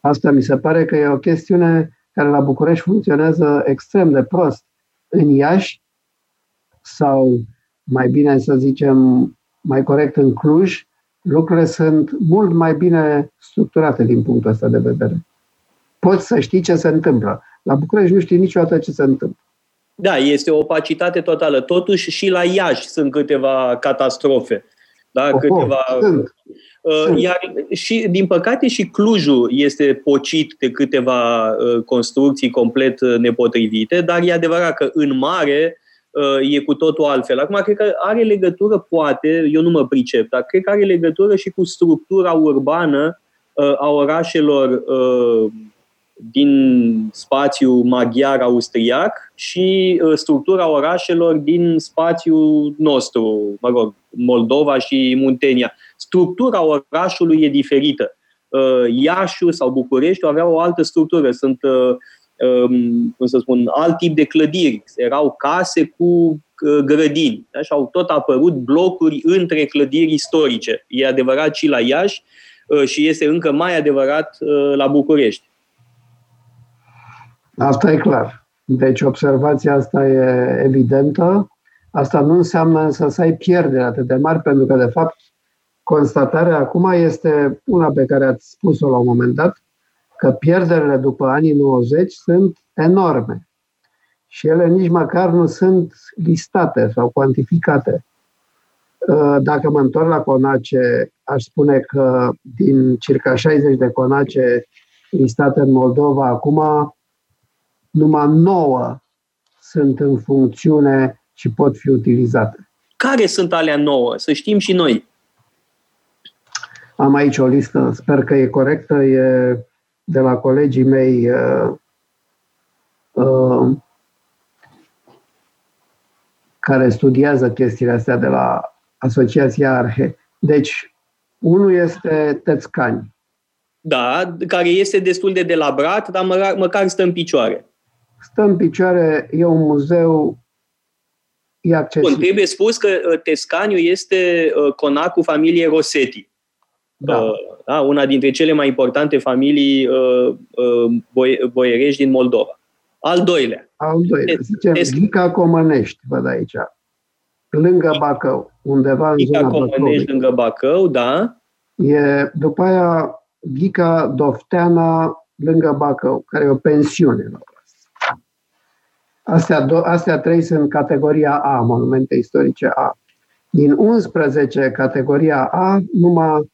Asta mi se pare că e o chestiune care la București funcționează extrem de prost. În Iași, sau mai bine să zicem, mai corect în Cluj, lucrurile sunt mult mai bine structurate din punctul ăsta de vedere. Poți să știi ce se întâmplă. La București nu știi niciodată ce se întâmplă. Da, este o opacitate totală. Totuși și la Iași sunt câteva catastrofe. Da, oh, câteva... Sunt. Uh, iar și, din păcate, și Clujul este pocit de câteva uh, construcții complet uh, nepotrivite, dar e adevărat că în mare e cu totul altfel. Acum, cred că are legătură, poate, eu nu mă pricep, dar cred că are legătură și cu structura urbană a orașelor din spațiul maghiar-austriac și structura orașelor din spațiul nostru, mă rog, Moldova și Muntenia structura orașului e diferită. Uh, Iașu sau București aveau o altă structură. Sunt, uh, um, cum să spun, alt tip de clădiri. Erau case cu uh, grădini. Da? Și au tot apărut blocuri între clădiri istorice. E adevărat și la Iași și este încă mai adevărat la București. Asta e clar. Deci observația asta e evidentă. Asta nu înseamnă însă să ai pierdere atât de mari, pentru că, de fapt, Constatarea acum este una pe care ați spus-o la un moment dat, că pierderile după anii 90 sunt enorme și ele nici măcar nu sunt listate sau cuantificate. Uh, dacă mă întorc la conace, aș spune că din circa 60 de conace listate în Moldova, acum numai 9 sunt în funcțiune și pot fi utilizate. Care sunt alea nouă? Să știm și noi. Am aici o listă, sper că e corectă, e de la colegii mei uh, uh, care studiază chestiile astea de la Asociația Arhe. Deci, unul este Tețcani. Da, care este destul de delabrat, dar măcar, măcar stă în picioare. Stă în picioare, e un muzeu e accesibil. Bun, trebuie spus că uh, Tescaniu este uh, conacul familiei Rosetti. Da. Uh, da, una dintre cele mai importante familii uh, uh, boierești din Moldova. Al doilea. Al doilea. Zice, Ghica Comănești, văd aici. Lângă Bacău, undeva în Ghica zona Comănești Bacăului. lângă Bacău, da. E, după aia, Ghica Dofteana, lângă Bacău, care e o pensiune. la ora asta. Astea, do, astea trei sunt categoria A, monumente istorice A. Din 11 categoria A, numai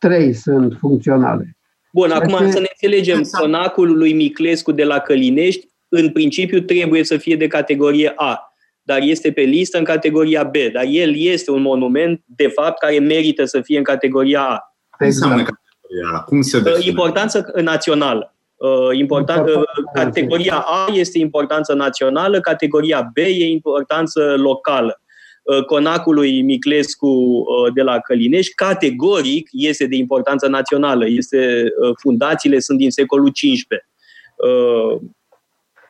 3 sunt funcționale. Bun, acum ce- să ne înțelegem, Exact. conacul lui Miclescu de la Călinești, în principiu trebuie să fie de categorie A, dar este pe listă în categoria B, dar el este un monument, de fapt, care merită să fie în categoria A. Ce înseamnă Exact. categoria? Cum se Uh, define? Importanță națională. Uh, Important, uh, Importanță categoria A este importanță națională, categoria B e importanță locală. Uh, Conacul lui Miclescu uh, de la Călinești, categoric, este de importanță națională. Este, uh, fundațiile sunt din secolul XV. Uh,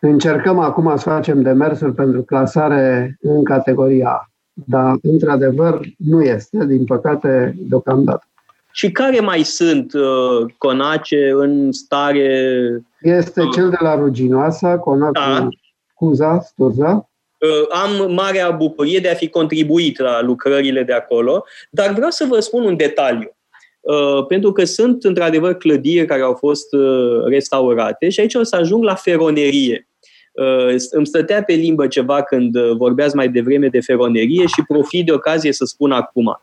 Încercăm acum să facem demersuri pentru clasare în categoria A. Dar, într-adevăr, nu este, din păcate, deocamdată. Și care mai sunt uh, conace în stare Este cel de la Ruginoasa, Conacul Da. Cuza, Sturza. Uh, am marea bucurie de a fi contribuit la lucrările de acolo, dar vreau să vă spun un detaliu. Uh, pentru că sunt într-adevăr clădiri care au fost uh, restaurate și aici o să ajung la feronerie. Uh, îmi stătea pe limbă ceva când uh, vorbeați mai devreme de feronerie și profit de ocazie să spun acum.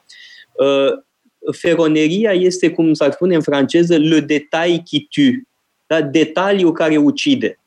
Uh, feroneria este, cum s-ar spune în franceză, le détail qui tue, da? detaliul care ucide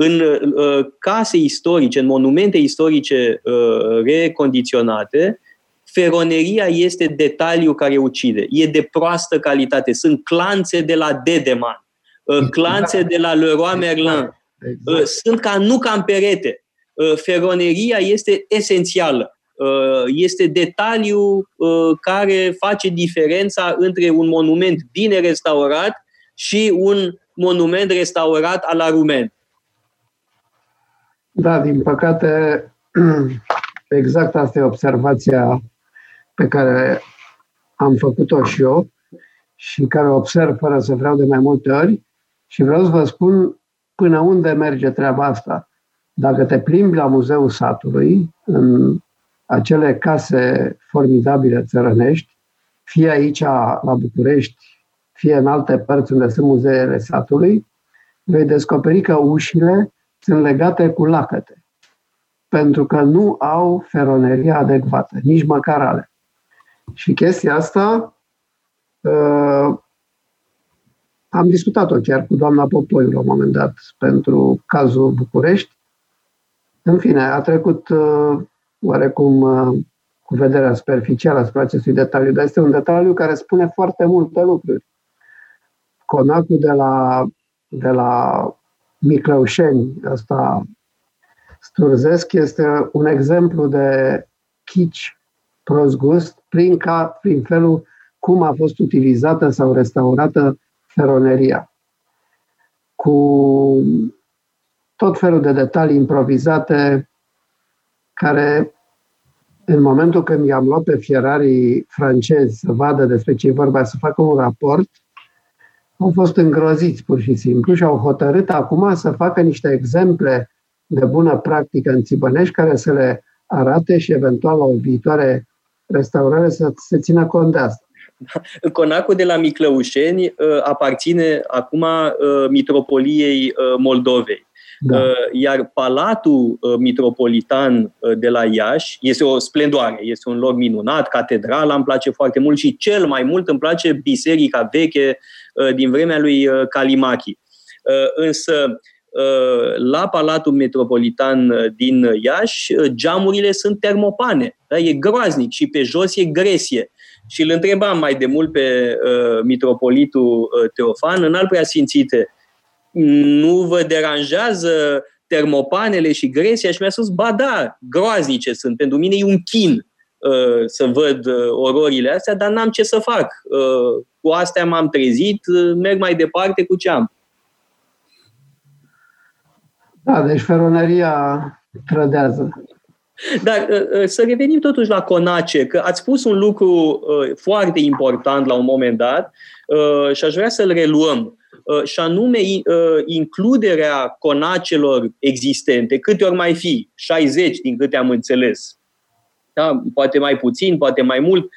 în uh, case istorice, în monumente istorice uh, recondiționate, feroneria este detaliul care ucide. E de proastă calitate. Sunt clanțe de la Dedeman, uh, clanțe de la Leroy Merlin. Uh, Exact. sunt ca nu ca în perete. Uh, feroneria este esențială. Uh, Este detaliul uh, care face diferența între un monument bine restaurat și un monument restaurat a la rumen. Da, din păcate, (clears throat) exact asta e observația pe care am făcut-o și eu și care o observ fără să vreau de mai multe ori și vreau să vă spun până unde merge treaba asta. Dacă te plimbi la Muzeul Satului, în acele case formidabile țărănești, fie aici la București, fie în alte părți unde sunt muzeele satului, vei descoperi că ușile sunt legate cu lacăte, pentru că nu au feroneria adecvată, nici măcar ale. Și chestia asta uh, am discutat-o chiar cu doamna Popoiu la un moment dat pentru cazul București. În fine, a trecut uh, oarecum uh, cu vederea superficială asupra acestui detaliu, dar este un detaliu care spune foarte multe lucruri. Conacul de la, de la Miclăușeni, ăsta Sturzesc, este un exemplu de chici prost gust prin, ca, prin felul cum a fost utilizată sau restaurată feroneria. Cu tot felul de detalii improvizate care în momentul când i-am luat pe fierarii francezi să vadă despre ce e vorba, să facă un raport, au fost îngroziți pur și simplu și au hotărât acum să facă niște exemple de bună practică în Țibănești care să le arate și eventual la o viitoare restaurare să se țină cont de asta. (laughs) Conacul de la Miclăușeni uh, aparține acum uh, Mitropoliei uh, Moldovei. Da. Iar Palatul Mitropolitan de la Iași este o splendoare, este un loc minunat, catedrala îmi place foarte mult și cel mai mult îmi place biserica veche din vremea lui Calimachi. Însă, la Palatul Metropolitan din Iași, geamurile sunt termopane. Da? E groaznic și pe jos e gresie. Și îl întrebam mai de mult pe uh, mitropolitul uh, Teofan, în alt preasfințite, nu vă deranjează termopanele și gresia? Și mi-a spus, ba da, groaznice sunt. Pentru mine e un chin uh, să văd uh, ororile astea, dar n-am ce să fac. Uh, cu astea m-am trezit, uh, merg mai departe cu ce am. Da, deci feroneria trădează. Dar uh, uh, să revenim totuși la Conace, că ați spus un lucru uh, foarte important la un moment dat și aș vrea să-l reluăm, și anume includerea conacelor existente, câte ori mai fi, 60 din câte am înțeles, da? poate mai puțin, poate mai mult,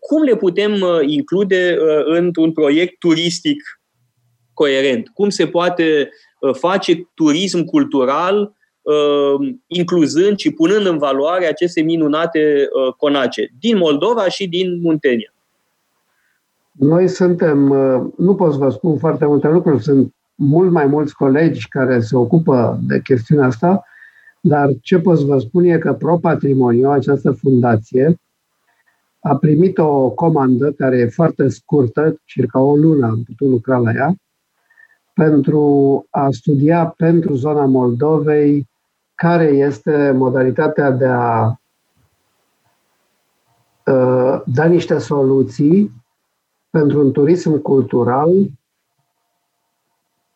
cum le putem include într-un proiect turistic coerent? Cum se poate face turism cultural Uh, incluzând și punând în valoare aceste minunate uh, conace din Moldova și din Muntenia. Noi suntem, uh, nu pot să vă spun foarte multe lucruri, sunt mult mai mulți colegi care se ocupă de chestiunea asta, dar ce pot să vă spun e că Pro Patrimoniu, această fundație, a primit o comandă care e foarte scurtă, circa o lună am putut lucra la ea, pentru a studia pentru zona Moldovei care este modalitatea de a uh, da niște soluții pentru un turism cultural.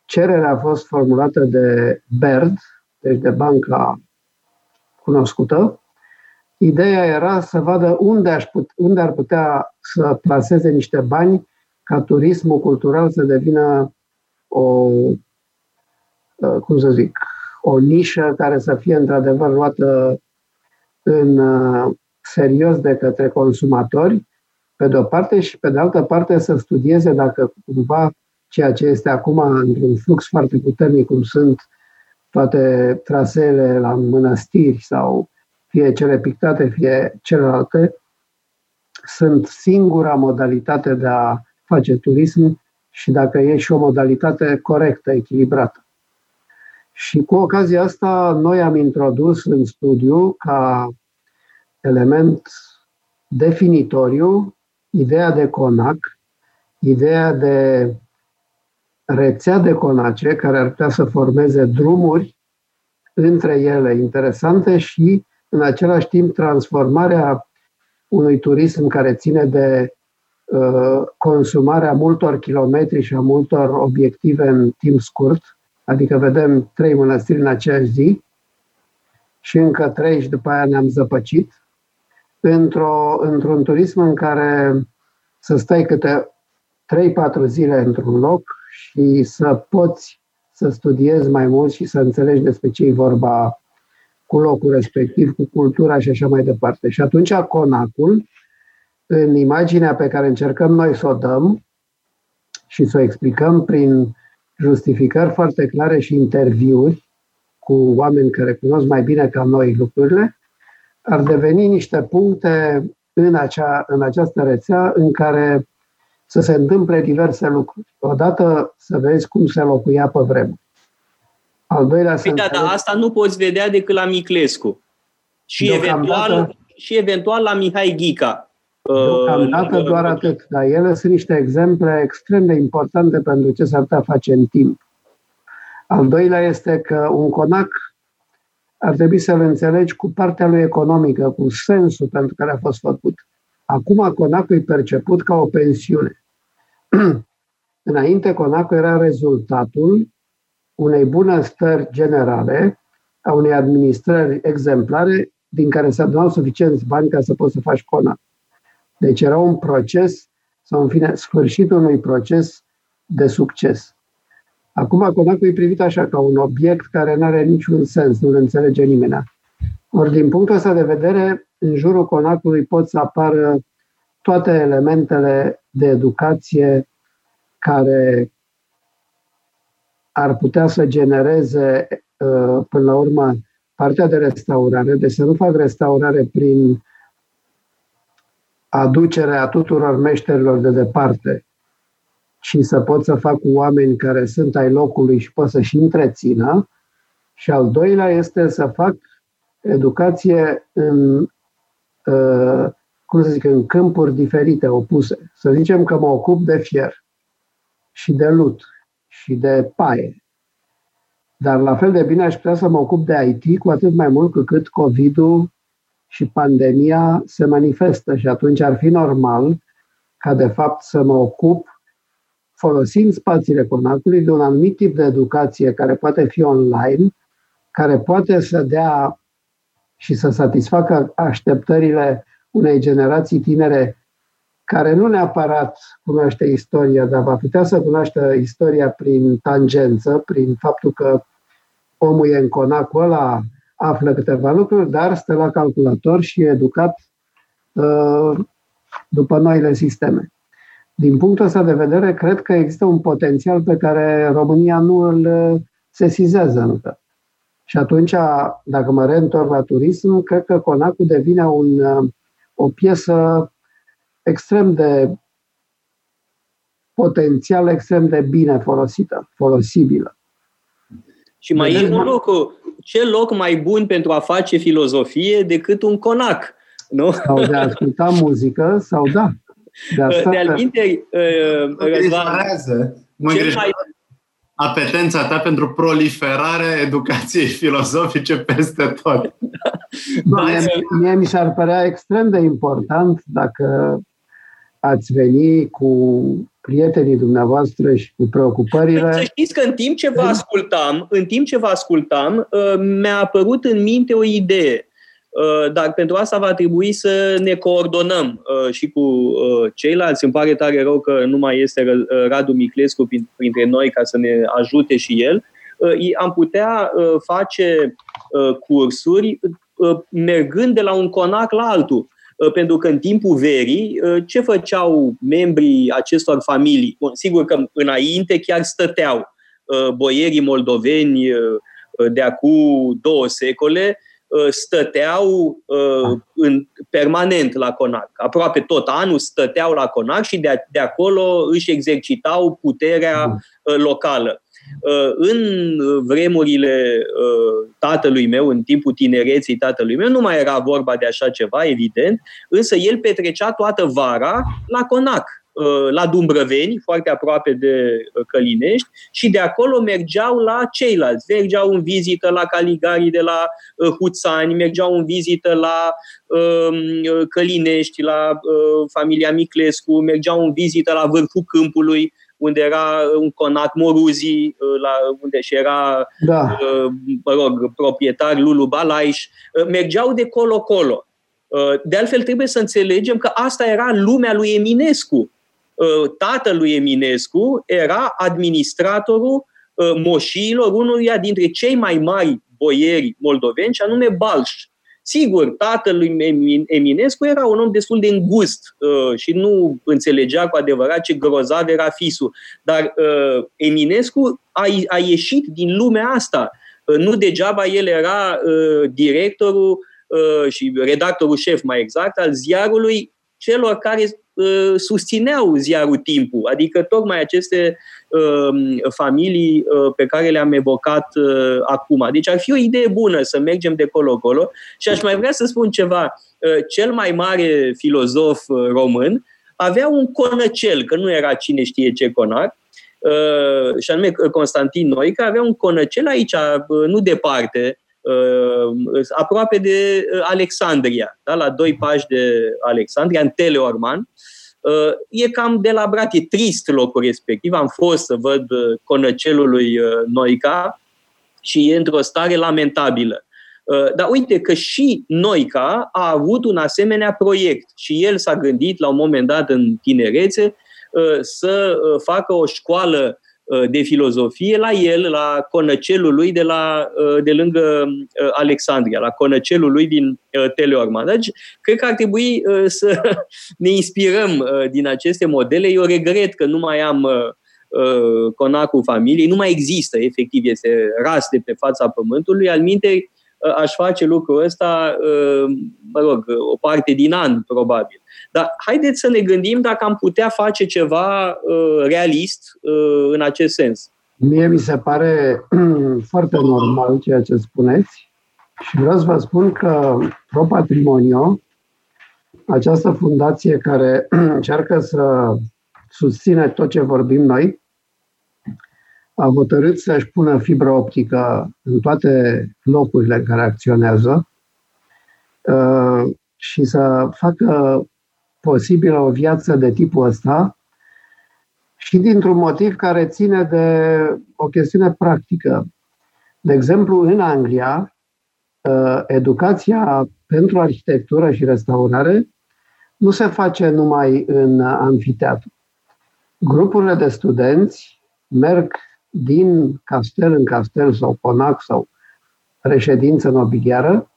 Cererea a fost formulată de BERD, deci de banca cunoscută. Ideea era să vadă unde, aș put, unde ar putea să plaseze niște bani ca turismul cultural să devină o, uh, cum să zic, o nișă care să fie într-adevăr luată în uh, serios de către consumatori, pe de o parte, și pe de altă parte să studieze dacă cumva ceea ce este acum într-un flux foarte puternic, cum sunt toate traseele la mănăstiri sau fie cele pictate, fie celelalte, sunt singura modalitate de a face turism și dacă e și o modalitate corectă, echilibrată. Și cu ocazia asta, noi am introdus în studiu ca element definitoriu ideea de conac, ideea de rețea de conace care ar putea să formeze drumuri între ele interesante și în același timp transformarea unui turism care ține de uh, consumarea multor kilometri și a multor obiective în timp scurt, Adică vedem trei mănăstiri în aceeași zi și încă trei și după aia ne-am zăpăcit, într-o, într-un turism în care să stai câte 3-4 zile într-un loc și să poți să studiezi mai mult și să înțelegi despre ce e vorba cu locul respectiv, cu cultura și așa mai departe. Și atunci conacul, în imaginea pe care încercăm noi să o dăm și să o explicăm prin justificări foarte clare și interviuri cu oameni care cunosc mai bine ca noi lucrurile, ar deveni niște puncte în, acea, în această rețea în care să se întâmple diverse lucruri. Odată să vezi cum se locuia pe vreme. Al doilea păi da, dar asta nu poți vedea decât la Miclescu. Și eventual, și eventual la Mihai Ghica. Deocamdată uh, doar atât, dar ele sunt niște exemple extrem de importante pentru ce s-ar putea face în timp. Al doilea este că un conac ar trebui să-l înțelegi cu partea lui economică, cu sensul pentru care a fost făcut. Acum conacul e perceput ca o pensiune. (clears throat) Înainte, conacul era rezultatul unei bunăstări generale, a unei administrări exemplare, din care se adunau suficienți bani ca să poți să faci conac. Deci era un proces, sau în fine, sfârșitul unui proces de succes. Acum Conacul e privit așa, ca un obiect care nu are niciun sens, nu-l înțelege nimeni. Ori din punctul ăsta de vedere, în jurul Conacului pot să apară toate elementele de educație care ar putea să genereze, uh, până la urmă, partea de restaurare, deci să nu fac restaurare prin aducerea tuturor meșterilor de departe și să pot să fac cu oameni care sunt ai locului și pot să-și întrețină. Și al doilea este să fac educație în, uh, cum să zic, în câmpuri diferite, opuse. Să zicem că mă ocup de fier și de lut și de paie. Dar la fel de bine aș putea să mă ocup de IT, cu atât mai mult cu cât COVID-ul și pandemia se manifestă și atunci ar fi normal ca de fapt să mă ocup folosind spațiile conacului de un anumit tip de educație care poate fi online, care poate să dea și să satisfacă așteptările unei generații tinere care nu neapărat cunoaște istoria, dar va putea să cunoaște istoria prin tangență, prin faptul că omul e în conacul ăla, află câteva lucruri, dar stă la calculator și e educat uh, după noile sisteme. Din punctul ăsta de vedere, cred că există un potențial pe care România nu îl uh, sesizează încă. Și atunci, dacă mă reîntorc la turism, cred că Conacul devine un, uh, o piesă extrem de potențial, extrem de bine folosită, folosibilă. Și mai e un lucru, ce loc mai bun pentru a face filozofie decât un conac, nu? Sau de a asculta muzică, sau da. De, (laughs) asta, de alminte, uh, Răzvan, cel mai, apetența ta pentru proliferare educației filozofice peste tot. Da, mie, mie mi s-ar părea extrem de important dacă ați veni cu prietenii dumneavoastră și cu preocupările. Să știți că în timp ce vă ascultam, în timp ce vă ascultam, uh, mi-a apărut în minte o idee. Uh, dar pentru asta va trebui să ne coordonăm uh, și cu ceilalți. Îmi pare tare rău că nu mai este Radu Miclescu printre noi ca să ne ajute și el. Am putea face cursuri mergând de la un conac la altul. Uh, pentru că în timpul verii, uh, ce făceau membrii acestor familii? Bun, sigur că înainte chiar stăteau uh, boierii moldoveni de acum două secole, stăteau în, permanent la Conac. Aproape tot anul stăteau la Conac și de, de acolo își exercitau puterea locală. Uh, în vremurile uh, tatălui meu, în timpul tinereții tatălui meu, nu mai era vorba de așa ceva, evident, însă el petrecea toată vara la Conac, uh, la Dumbrăveni, foarte aproape de Călinești, și de acolo mergeau la ceilalți. Mergeau în vizită la Caligari de la Huțani, mergeau în vizită la um, Călinești, la familia Miclescu, mergeau în vizită la Vârful Câmpului, unde era un conac Moruzi, uh, la, unde și era, da. Uh, mă rog, proprietar Lulu Balaiș, uh, mergeau de colo-colo. De altfel, trebuie să înțelegem că asta era lumea lui Eminescu. Tatăl lui Eminescu era administratorul moșiilor unuia dintre cei mai mari boieri moldoveni, și anume Balș. Sigur, tatăl lui Eminescu era un om destul de îngust uh, și nu înțelegea cu adevărat ce grozav era fisul. Dar uh, Eminescu a, a ieșit din lumea asta. Uh, nu degeaba el era uh, directorul uh, și redactorul șef, mai exact, al ziarului celor care uh, susțineau ziarul Timpul, adică tocmai aceste uh, familii uh, pe care le-am evocat uh, acum. Deci ar fi o idee bună să mergem de colo-colo și aș mai vrea să spun ceva. Uh, cel mai mare filozof uh, român avea un conăcel, că nu era cine știe ce conar, uh, și anume Constantin Noica, avea un conăcel aici, uh, nu departe, uh, aproape de uh, Alexandria, da? la doi pași de Alexandria, în Teleorman. Uh, e cam de la brat, e trist locul respectiv. Am fost să văd uh, conăcelul lui uh, Noica și e într-o stare lamentabilă. Uh, dar uite că și Noica a avut un asemenea proiect și el s-a gândit la un moment dat în tinerețe uh, să uh, facă o școală Uh, de filozofie la el, la conăcelul lui de, la, uh, de lângă uh, Alexandria, la conăcelul lui din Teleorman. Deci, cred că ar trebui să (laughs) ne inspirăm din aceste modele. Eu regret că nu mai am conacul familiei, nu mai există, efectiv, este ras de pe fața pământului, al minte aș face lucrul ăsta, mă rog, o parte din an, probabil. Dar haideți să ne gândim dacă am putea face ceva uh, realist uh, în acest sens. Mie mi se pare (clears throat) foarte normal ceea ce spuneți și vreau să vă spun că Pro Patrimonio, această fundație care (clears throat) încearcă să susține tot ce vorbim noi, a hotărât să-și pună fibră optică în toate locurile în care acționează uh, și să facă posibilă o viață de tipul ăsta și dintr-un motiv care ține de o chestiune practică. De exemplu, în Anglia, uh, educația pentru arhitectură și restaurare nu se face numai în anfiteatru. Grupurile de studenți merg din castel în castel sau conac sau reședință nobiliară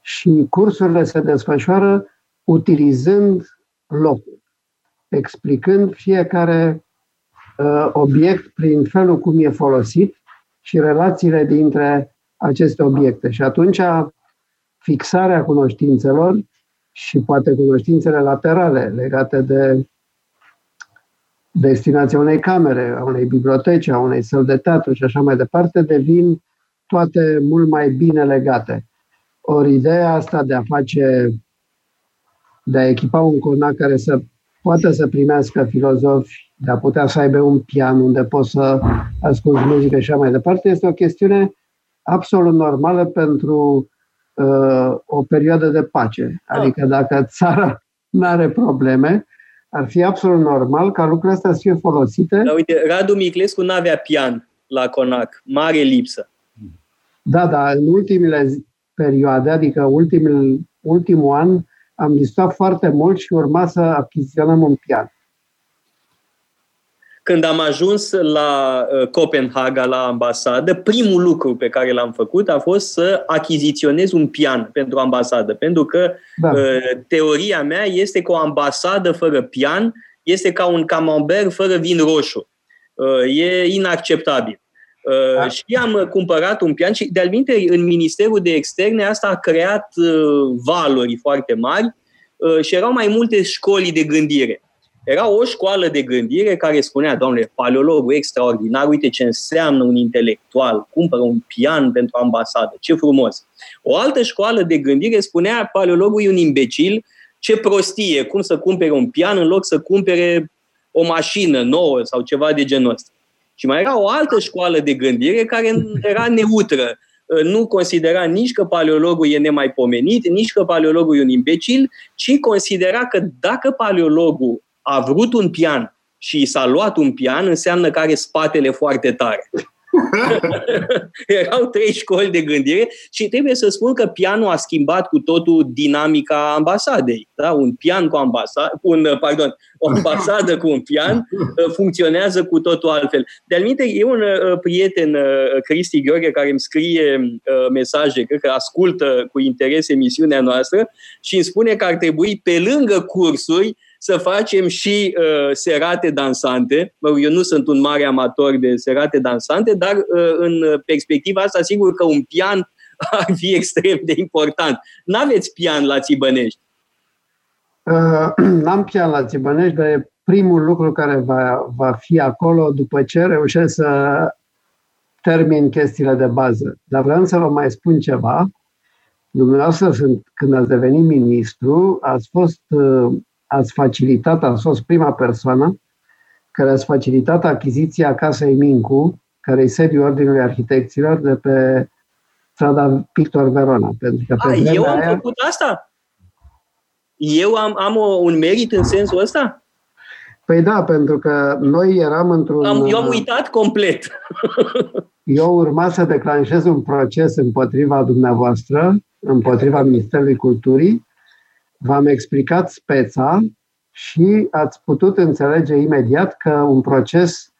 și cursurile se desfășoară utilizând locul, explicând fiecare uh, obiect prin felul cum e folosit și relațiile dintre aceste obiecte. Și atunci fixarea cunoștințelor și poate cunoștințele laterale legate de destinația unei camere, a unei biblioteci, a unei săli de teatru și așa mai departe, devin toate mult mai bine legate. Ori ideea asta de a face, de a echipa un conac care să poată să primească filozofi, de a putea să aibă un pian unde poți să asculti muzică și așa mai departe, este o chestiune absolut normală pentru uh, o perioadă de pace. Adică dacă țara nu are probleme, ar fi absolut normal ca lucrurile astea să fie folosite. Dar uite, Radu Miclescu nu avea pian la Conac. Mare lipsă. Da, da, în ultimele perioade, adică ultimul, ultimul an, am discutat foarte mult și urma să achiziționăm un pian. Când am ajuns la uh, Copenhaga, la ambasadă, primul lucru pe care l-am făcut a fost să achiziționez un pian pentru ambasadă, pentru că da. Uh, teoria mea este că o ambasadă fără pian este ca un camembert fără vin roșu. Uh, e inacceptabil. Da. Și am cumpărat un pian și, de-al în Ministerul de Externe asta a creat valori foarte mari și erau mai multe școli de gândire. Era o școală de gândire care spunea, doamne, paleologul extraordinar, uite ce înseamnă un intelectual, cumpără un pian pentru ambasadă, ce frumos. O altă școală de gândire spunea, paleologul e un imbecil, ce prostie, cum să cumpere un pian în loc să cumpere o mașină nouă sau ceva de genul ăsta. Și mai era o altă școală de gândire care era neutră. Nu considera nici că paleologul e nemaipomenit, nici că paleologul e un imbecil, ci considera că dacă paleologul a vrut un pian și s-a luat un pian, înseamnă că are spatele foarte tare. (laughs) Erau trei școli de gândire și trebuie să spun că pianul a schimbat cu totul dinamica ambasadei. Da? Un pian cu ambasadă, un, pardon, o ambasadă cu un pian uh, (laughs) funcționează cu totul altfel. De-al e un uh, prieten, uh, Cristi Gheorghe, care îmi scrie mesaje, cred că ascultă cu interes emisiunea noastră și îmi spune că ar trebui, pe lângă cursuri, să facem și uh, serate dansante. Eu nu sunt un mare amator de serate dansante, dar uh, în perspectiva asta, sigur că un pian (laughs) ar fi extrem de important. N-aveți pian la Țibănești? Uh, (clears throat) n-am pian la Țibănești, dar e primul lucru care va, va fi acolo după ce reușesc să termin chestiile de bază. Dar vreau să vă mai spun ceva. Dumneavoastră, când ați devenit ministru, ați fost uh, ați facilitat, ați fost prima persoană care ați facilitat achiziția casei Mincu, care e sediul Ordinului Arhitecților de pe strada Pictor Verona. Pentru că pe A, eu am aia... făcut asta? Eu am, am o, un merit în sensul ăsta? Păi da, pentru că noi eram într-un... Am, eu am uitat complet. eu urma să declanșez un proces împotriva dumneavoastră, împotriva Ministerului Culturii, v-am explicat speța și ați putut înțelege imediat că un proces,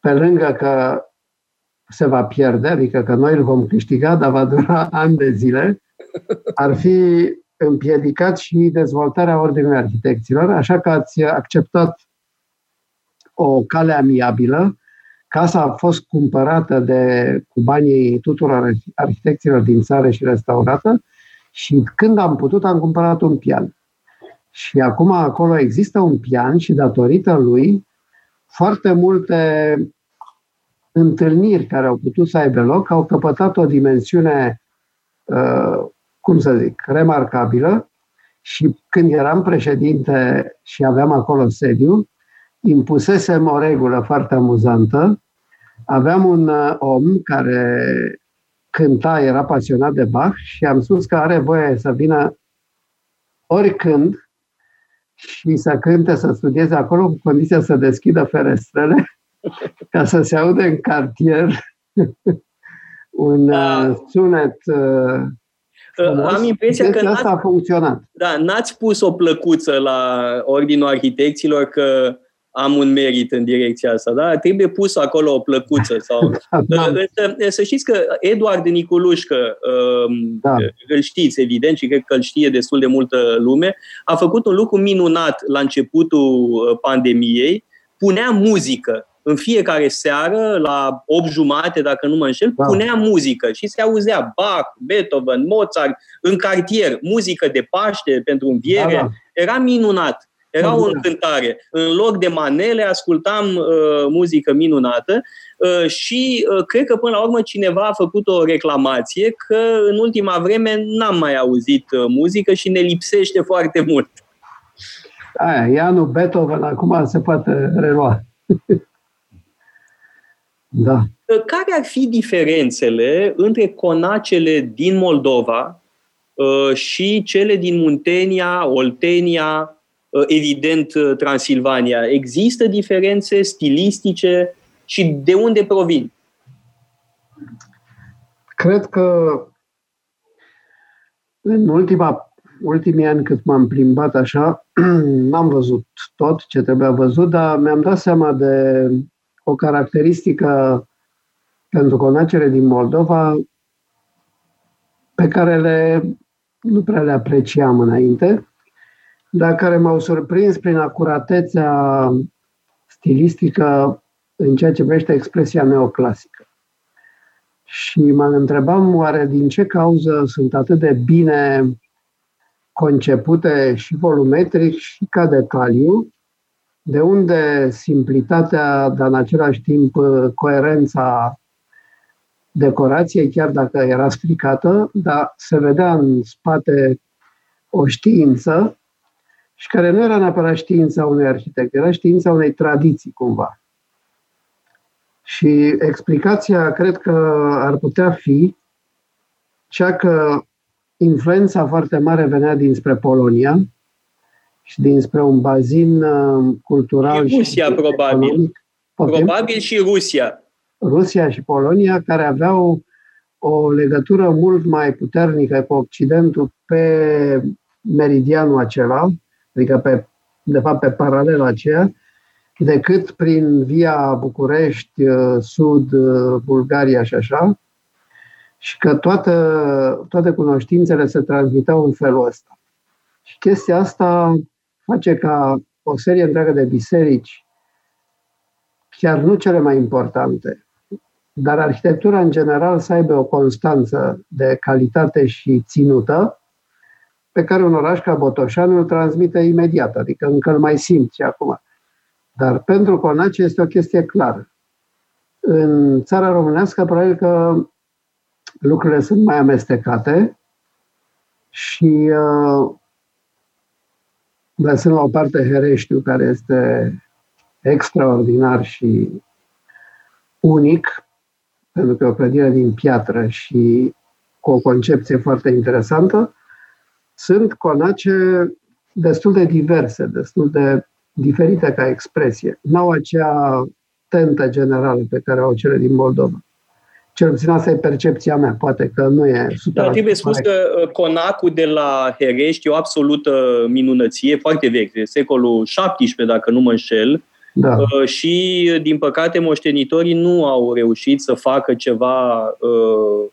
pe lângă că se va pierde, adică că noi îl vom câștiga, dar va dura (laughs) ani de zile, ar fi împiedicat și dezvoltarea Ordinului Arhitecților, așa că ați acceptat o cale amiabilă. Casa a fost cumpărată de, cu banii tuturor arhitecților din țară și restaurată și când am putut, am cumpărat un pian. Și acum acolo există un pian și datorită lui foarte multe întâlniri care au putut să aibă loc au căpătat o dimensiune, uh, cum să zic, remarcabilă și când eram președinte și aveam acolo sediu, impusesem o regulă foarte amuzantă. Aveam un uh, om care cânta, era pasionat de Bach și am spus că are voie să vină oricând și să cânte, să studieze acolo cu condiția să deschidă ferestrele ca să se aude în cartier (laughs) un da. sunet Frumos. Am impresia că asta a funcționat. Da, n-ați pus o plăcuță la Ordinul Arhitecților că am un merit în direcția asta, da? Trebuie pus acolo o plăcuță. Sau... (laughs) da. Să știți că Eduard Niculușcă, um, da. îl știți evident și cred că îl știe destul de multă lume, a făcut un lucru minunat la începutul uh, pandemiei, punea muzică în fiecare seară, la 8 jumate, dacă nu mă înșel, da. punea muzică și se auzea Bach, Beethoven, Mozart, în cartier, muzică de Paște pentru înviere. Da, da. Era minunat. Era o încântare. În loc de manele, ascultam uh, muzică minunată uh, și uh, cred că până la urmă cineva a făcut o reclamație că în ultima vreme n-am mai auzit uh, muzică și ne lipsește foarte mult. Aia, e anul Beethoven, acum se poate relua. (laughs) da. Uh, care ar fi diferențele între conacele din Moldova uh, și cele din Muntenia, Oltenia, Uh, evident uh, Transilvania. Există diferențe stilistice și de unde provin? Cred că în ultima, ultimii ani cât m-am plimbat așa, (clears throat) n-am văzut tot ce trebuia văzut, dar mi-am dat seama de o caracteristică pentru conacere din Moldova pe care le, nu prea le apreciam înainte dar care m-au surprins prin acuratețea stilistică în ceea ce privește expresia neoclasică. Și mă întrebam oare din ce cauză sunt atât de bine concepute și volumetric și ca detaliu, de unde simplitatea, dar în același timp coerența decorației, chiar dacă era stricată, dar se vedea în spate o știință și care nu era neapărat știința unui arhitect, era știința unei tradiții cumva. Și explicația cred că ar putea fi cea că influența foarte mare venea dinspre Polonia și dinspre un bazin uh, cultural. Și Rusia, și probabil. Economic. Probabil și Rusia. Rusia și Polonia, care aveau o legătură mult mai puternică cu Occidentul pe meridianul acela, adică pe, de fapt pe paralela aceea, decât prin via București, uh, Sud, uh, Bulgaria și așa, și că toate, toate cunoștințele se transmiteau în felul ăsta. Și chestia asta face ca o serie întreagă de biserici, chiar nu cele mai importante, dar arhitectura în general să aibă o constanță de calitate și ținută, pe care un oraș ca Botoșani îl transmite imediat, adică încă îl mai simt și acum. Dar pentru Conace este o chestie clară. În țara românească, probabil că lucrurile sunt mai amestecate și uh, lăsând la o parte Hereștiu, care este extraordinar și unic, pentru că e o clădire din piatră și cu o concepție foarte interesantă, sunt conace destul de diverse, destul de diferite ca expresie. N-au acea tentă generală pe care au cele din Moldova. Cel puțin asta e percepția mea, poate că nu e 100%. Da, trebuie spus că uh, conacul de la Herești e o absolută minunăție, foarte veche, secolul XVII, dacă nu mă înșel, da. Uh, și, din păcate, moștenitorii nu au reușit să facă ceva uh, Uh,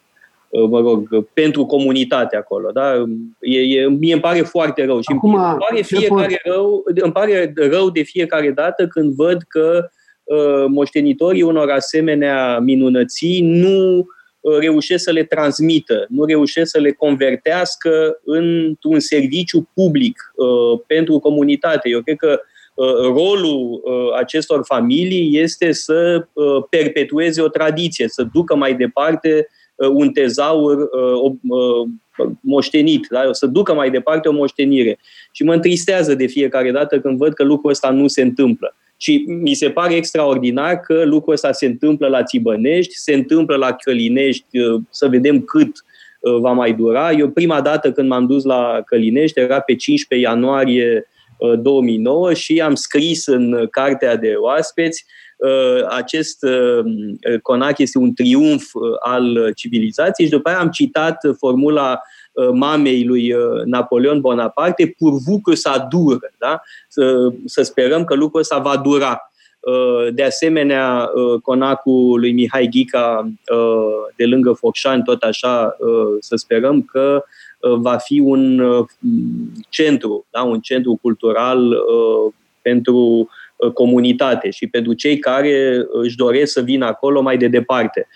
mă rog, pentru comunitate acolo. Da? E, e, mie îmi pare foarte rău și Acum, îmi, pare fiecare rău, îmi pare rău de fiecare dată când văd că uh, moștenitorii unor asemenea minunății nu uh, reușesc să le transmită, nu reușesc să le convertească într-un serviciu public uh, pentru comunitate. Eu cred că uh, rolul uh, acestor familii este să perpetueze o tradiție, să ducă mai departe Uh, un tezaur uh, uh, moștenit, da? să ducă mai departe o moștenire. Și mă întristează de fiecare dată când văd că lucrul ăsta nu se întâmplă. Și mi se pare extraordinar că lucrul ăsta se întâmplă la Țibănești, se întâmplă la Călinești, să vedem cât va mai dura. Eu prima dată când m-am dus la Călinești era pe 15 ianuarie 2009 și am scris în cartea de oaspeți acest conac este un triumf al civilizației și după aia am citat formula mamei lui Napoleon Bonaparte, purvu că să dură, da? Să, să sperăm că lucrul ăsta va dura. De asemenea, conacul lui Mihai Ghica de lângă Focșani, tot așa, să sperăm că va fi un centru, da? un centru cultural pentru comunitate și pentru cei care își doresc să vină acolo mai de departe.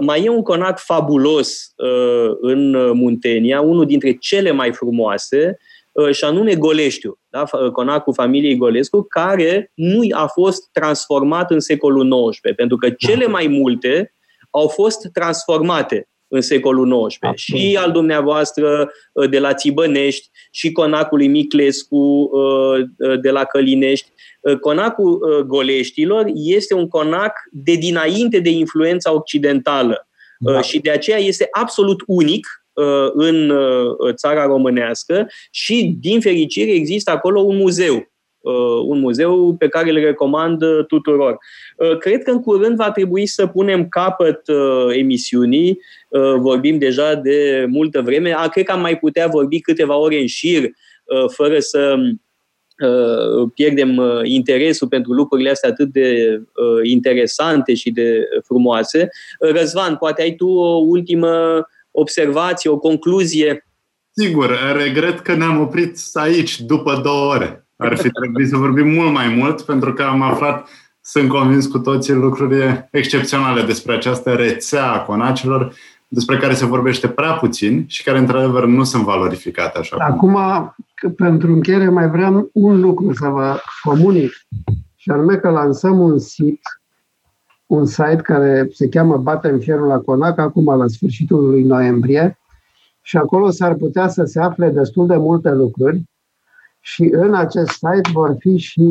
Mai e un conac fabulos în Muntenia, unul dintre cele mai frumoase, și anume Goleștiu, da? conacul familiei Golescu, care nu a fost transformat în secolul XIX, pentru că cele mai multe au fost transformate în secolul XIX. Și al dumneavoastră de la Țibănești, și conacul lui Miclescu de la Călinești, Uh, conacul uh, Goleștilor este un conac de dinainte de influența occidentală da. și de aceea este absolut unic în țara românească și, din fericire, există acolo un muzeu un muzeu pe care îl recomand tuturor. Cred că în curând va trebui să punem capăt emisiunii. Vorbim deja de multă vreme. A, cred că am mai putea vorbi câteva ore în șir fără să Uh, pierdem uh, interesul pentru lucrurile astea atât de uh, interesante și de frumoase. Răzvan, poate ai tu o ultimă observație, o concluzie? Sigur, regret că ne-am oprit aici după două ore. Ar fi trebuit să vorbim mult mai mult, pentru că am aflat, sunt convins cu toții, lucruri excepționale despre această rețea a conacilor despre care se vorbește prea puțin și care, într-adevăr, nu sunt valorificate așa. Acum, pentru încheiere, mai vreau un lucru să vă comunic, și anume că lansăm un site, un site care se cheamă Batem Fierul la Conac, acum la sfârșitul lui noiembrie, și acolo s-ar putea să se afle destul de multe lucruri și în acest site vor fi și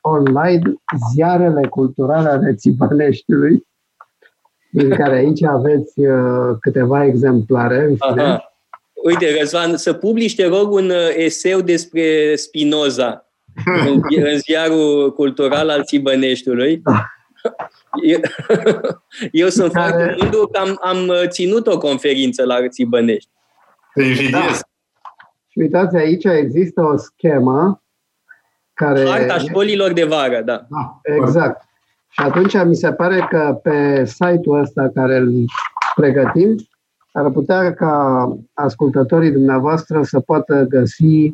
online ziarele culturale ale Țibăneștiului, din care aici aveți uh, câteva exemplare. Aha. Uite, Răzvan, să publici, te rog, un uh, eseu despre Spinoza în, (laughs) în ziarul cultural al Țibăneștiului. Da. (laughs) Eu, (laughs) eu sunt care... foarte mândru că am, am uh, ținut o conferință la Țibănești. Da. Și uitați, aici există o schemă care... Harta școlilor de vară, da. da exact. Și atunci mi se pare că pe site-ul ăsta care îl pregătim, ar putea ca ascultătorii dumneavoastră să poată găsi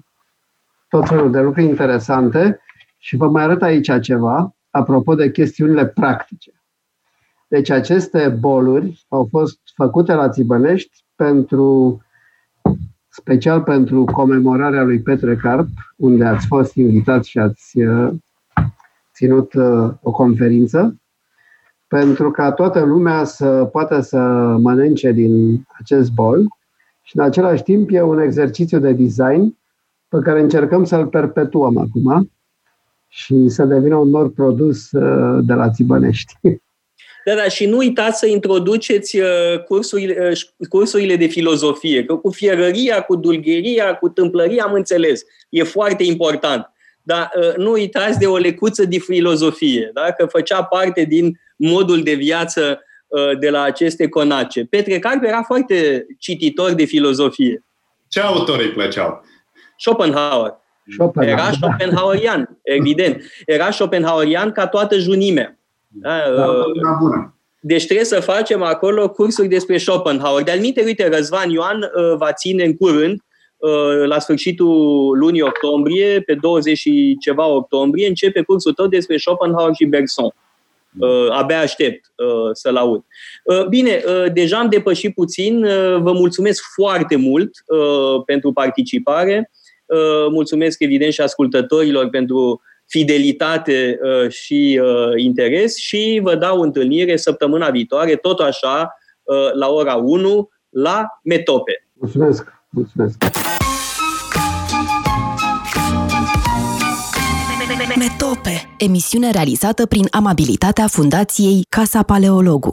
tot felul de lucruri interesante și vă mai arăt aici ceva, apropo de chestiunile practice. Deci aceste boluri au fost făcute la Țibănești pentru, special pentru comemorarea lui Petre Carp, unde ați fost invitați și ați uh, ținut uh, o conferință pentru ca toată lumea să poată să mănânce din acest bol și în același timp e un exercițiu de design pe care încercăm să-l perpetuăm acum și să devină un nou produs uh, de la Țibănești. (laughs) Da, da, și nu uitați să introduceți uh, cursurile, cursurile de filozofie, că cu fierăria, cu dulgheria, cu tâmplăria am înțeles. E foarte important. Dar uh, nu uitați de o lecuță de filozofie, da? că făcea parte din modul de viață uh, de la aceste conace. Petre Carpe era foarte cititor de filozofie. Ce autori îi plăceau? Schopenhauer. Schopenhauer. Era Schopenhauerian, evident. Era Schopenhauerian ca toată junimea. Da, da, uh, bună. Deci trebuie să facem acolo cursuri despre Schopenhauer. De-al minte, uite, Răzvan Ioan va ține în curând Uh, la sfârșitul lunii octombrie, pe 20 și ceva octombrie, începe cursul tău despre Schopenhauer și Bergson. Uh, abia aștept uh, să-l aud. Uh, bine, uh, deja am depășit puțin. Uh, vă mulțumesc foarte mult uh, pentru participare. Uh, mulțumesc, evident, și ascultătorilor pentru fidelitate uh, și uh, interes și vă dau întâlnire săptămâna viitoare, tot așa, uh, la ora 1, la Metope. Mulțumesc! Mulțumesc! Metope, emisiune realizată prin amabilitatea Fundației Casa Paleologu.